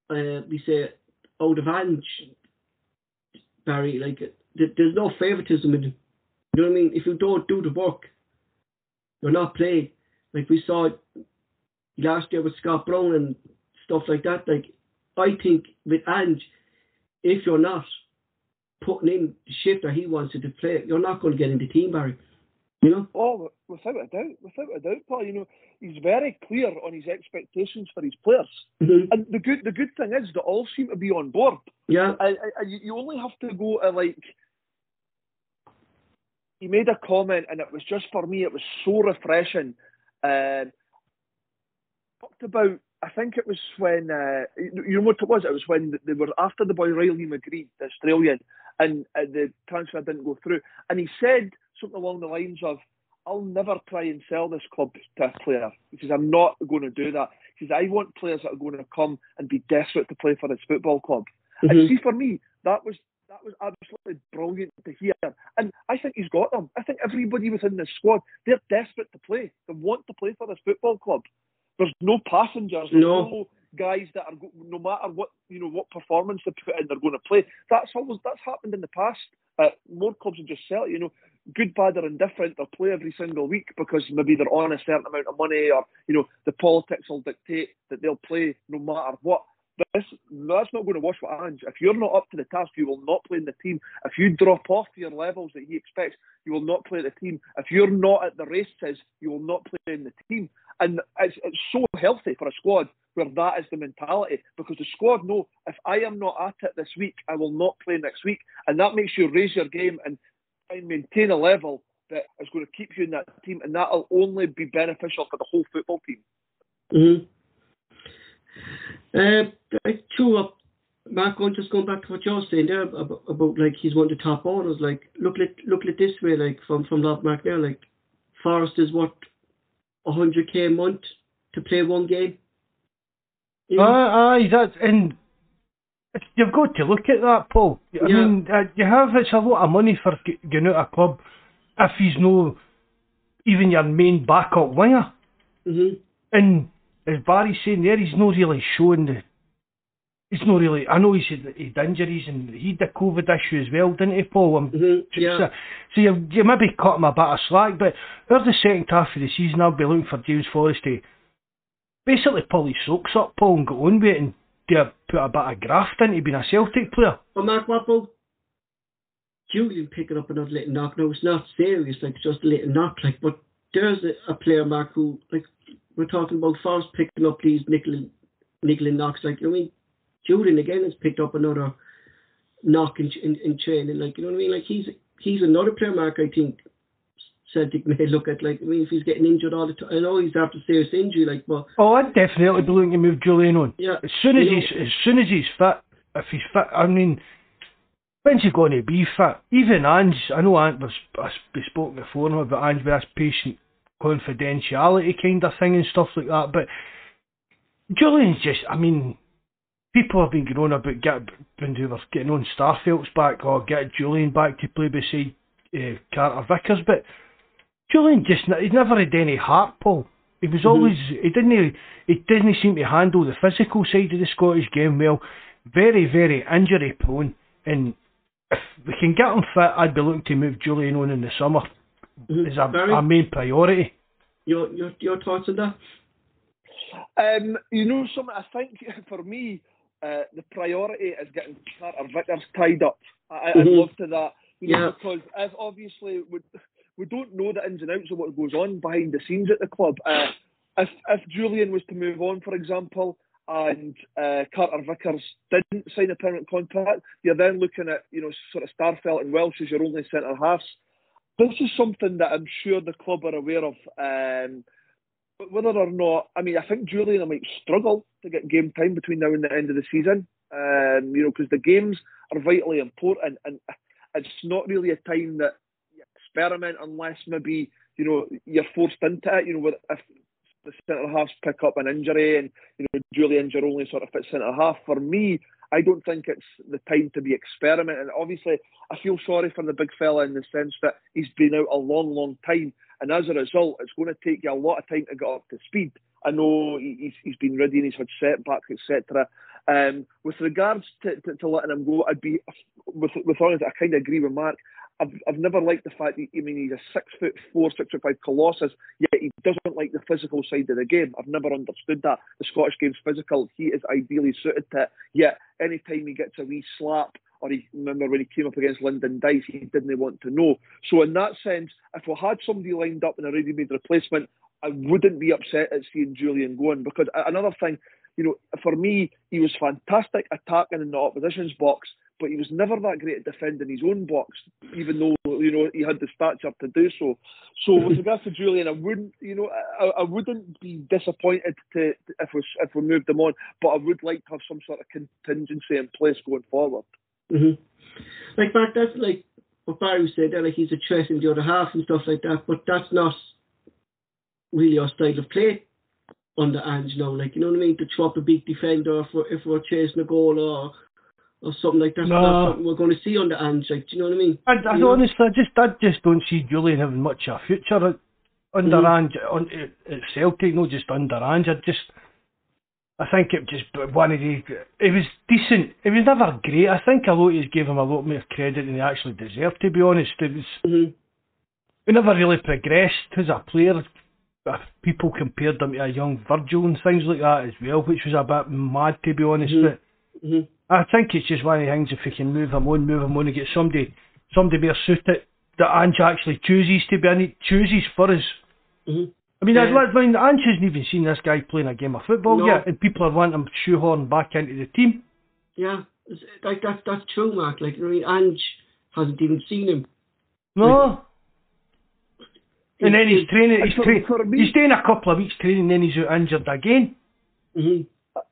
Uh, we say of Ange, Barry. Like there's no favouritism in. You know what I mean? If you don't do the work, you're not playing. Like we saw last year with Scott Brown and stuff like that. Like I think with Ange, if you're not putting in the shift that he wants you to play, you're not going to get in the team, Barry. You know? Oh, without a doubt, without a doubt, Paul. You know, he's very clear on his expectations for his players, mm-hmm. and the good the good thing is that all seem to be on board. Yeah, and, and you only have to go to like. He made a comment, and it was just for me. It was so refreshing. Uh, talked about I think it was when uh, you know what it was. It was when they were after the boy Riley McGree, the Australian, and uh, the transfer didn't go through. And he said something along the lines of, "I'll never try and sell this club to a player." He says, "I'm not going to do that." He says, "I want players that are going to come and be desperate to play for this football club." Mm-hmm. And see, for me, that was that was absolutely brilliant to hear. And I think he's got them. I think everybody within this squad, they're desperate to play. They want to play for this football club. There's no passengers. No. no guys that are no matter what you know what performance they put in, they're going to play. That's always that's happened in the past. Uh, more clubs than just sell. You know, good, bad, or indifferent, they'll play every single week because maybe they're on a certain amount of money, or you know, the politics will dictate that they'll play no matter what. This, that's not going to wash with hands. If you're not up to the task, you will not play in the team. If you drop off your levels that he expects, you will not play the team. If you're not at the races, you will not play in the team. And it's, it's so healthy for a squad where that is the mentality because the squad know if I am not at it this week, I will not play next week. And that makes you raise your game and, and maintain a level that is going to keep you in that team. And that'll only be beneficial for the whole football team. Mm-hmm. Uh, true up. Mark, just going back to what you're saying there about, about like he's one of the top owners. Like look at look at this way, like from from Lob Mark there, like Forrest is what 100k a month to play one game. You know? Aye, aye, that's and you've got to look at that, Paul. I Yeah. mean, uh, you have it's a lot of money for out of a club if he's no even your main backup winger. hmm And as Barry's saying there, he's not really showing the. He's not really. I know he's had, he had injuries and he had the COVID issue as well, didn't he, Paul? Um, hmm so, Yeah. so you, you maybe cut him a bit of slack, but there's the second half of the season. I'll be looking for James Forrest to basically pull his socks up, Paul, and go on with it and do a, put a bit of graft into being a Celtic player. But Mark Waffle, Jullien picking up another little knock. No, it's not serious, like it's just a little knock. Like, but there's a, a player, Mark, who like we're talking about Forrest picking up these nickel, nickel and knocks. Like, you know what I mean? Jullien again has picked up another knock in, in, in training. Like, you know what I mean? Like he's he's another player, Mark. I think Celtic may look at. Like, I mean, if he's getting injured all the time, I know he's after serious injury. Like, but Oh, I'd definitely be looking to move Jullien on. yeah, As soon as you know- he's as soon as he's fit, if he's fit, I mean, when's he going to be fit? Even Ange, I know Ange was I spoke before about Ange with this patient confidentiality kind of thing and stuff like that, but Jullien's just, I mean, people have been going on about get, when they were getting on Starfelt's back or get Jullien back to play beside uh, Carter Vickers, but Jullien just he's never had any heart, Paul. He was always he didn't he didn't seem to handle the physical side of the Scottish game well. Very very injury prone, and if we can get him fit, I'd be looking to move Jullien on in the summer Is as a, Barry? a main priority. your your your thoughts on that? Um, you know, something I think for me, uh, the priority is getting Carter Vickers tied up. I, I'd Mhm. love to that. You know, Yeah. because if obviously we, we don't know the ins and outs of what goes on behind the scenes at the club. Uh, if if Jullien was to move on, for example, and uh, Carter Vickers didn't sign a permanent contract, you're then looking at you know sort of Starfelt and Welsh as your only centre halves. This is something that I'm sure the club are aware of. Um, but whether or not, I mean, I think Jullien might struggle to get game time between now and the end of the season. Um, you know, because the games are vitally important, and it's not really a time that you experiment unless maybe you know you're forced into it. You know, if the centre halves pick up an injury and you know Jullien's your only sort of fit centre half. For me, I don't think it's the time to be experimenting. Obviously, I feel sorry for the big fella in the sense that he's been out a long, long time, and as a result, it's going to take you a lot of time to get up to speed. I know he- he's, he's been ready and he's had setbacks, etc. Um, with regards to, to, to, letting him go, I'd be with with honest, I kind of agree with Mark. I've, I've never liked the fact that I mean he's a six foot four, six foot five colossus, yet he doesn't like the physical side of the game. I've never understood that. The Scottish game's physical. He is ideally suited to it. Yet anytime he gets a wee slap or he remember when he came up against Lyndon Dykes, he didn't want to know. So in that sense, if we had somebody lined up and a ready-made replacement, I wouldn't be upset at seeing Jullien going because another thing, you know, for me, he was fantastic attacking in the opposition's box, but he was never that great at defending his own box, even though you know he had the stature to do so. So with regards to Jullien, I wouldn't, you know, I, I wouldn't be disappointed to, if we if we moved him on, but I would like to have some sort of contingency in place going forward. Mm-hmm. Like Mark, that's like what Barry said there, like he's a threat in the other half and stuff like that, but that's not really our style of play under Ange now. Like you know what I mean? To up a big defender if we're, if we're chasing a goal or or something like that. No. That's something we're going to see under Ange. Like, do you know what I mean? I, I honestly, I just I just don't see Jullien having much of a future under mm. Ange on, at Celtic. No, just under Ange. I just I think it just one of the. It was decent. It was never great. I think a lot of gave him a lot more credit than he actually deserved. To be honest, it was. Mm-hmm. He never really progressed as a player. People compared him to a young Virgil and things like that as well, which was a bit mad to be honest. Mm-hmm. I think it's just one of the things if we can move him on, move him on, and get somebody, somebody more suited that Ange actually chooses to be, and chooses for us. Mm-hmm. I mean, yeah. I, I mean, Ange hasn't even seen this guy playing a game of football no. yet, and people are wanting him shoehorned back into the team. Yeah, like that's that's true, Mark. Like I mean, Ange hasn't even seen him. No. and then he's training. He's, tra- he's staying a couple of weeks training, then he's out injured again. Mm-hmm.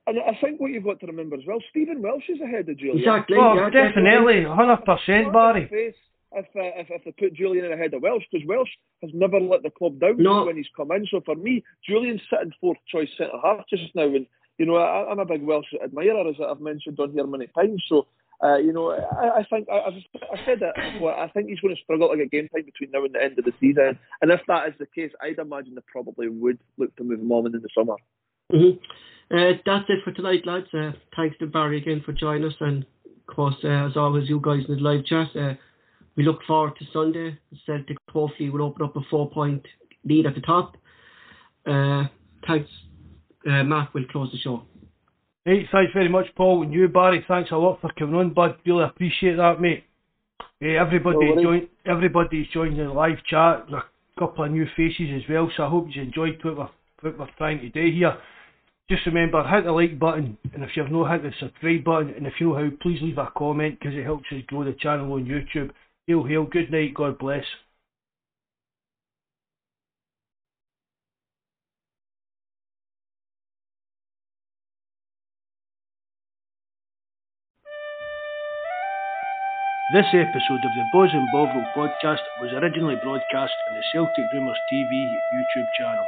And I think what you've got to remember as well, Stephen Welsh is ahead of Jullien. Exactly. Oh, yeah, definitely, hundred percent, Barry if, uh, if if they put Jullien in ahead of Welsh because Welsh has never let the club down no. when he's come in. So for me, Jullien's sitting fourth choice centre half just now, and you know I, am a big Welsh admirer as I've mentioned on here many times. So. Uh, you know, I, I think I, I've, I said that before. I think he's going to struggle to get game time between now and the end of the season. And if that is the case, I'd imagine they probably would look to move him on in the summer. Mm-hmm. Uh, that's it for tonight, lads. Uh, thanks to Barry again for joining us, and of course, uh, as always, you guys in the live chat. Uh, we look forward to Sunday. Celtic hopefully will open up a four point lead at the top. Uh, thanks, uh, Matt. We'll close the show. Hey, thanks very much, Paul. And you, Barry, thanks a lot for coming on, bud. Really appreciate that, mate. Hey, everybody no joined. Everybody's joined the live chat. There's a couple of new faces as well, so I hope you enjoyed what we're, what we're trying to do here. Just remember, hit the like button, and if you've not hit the subscribe button, and if you know how, please leave a comment because it helps us grow the channel on YouTube. Hail, hail, good night, God bless. This episode of the Bawz and Bovril podcast was originally broadcast on the Celtic Rumours TV YouTube channel.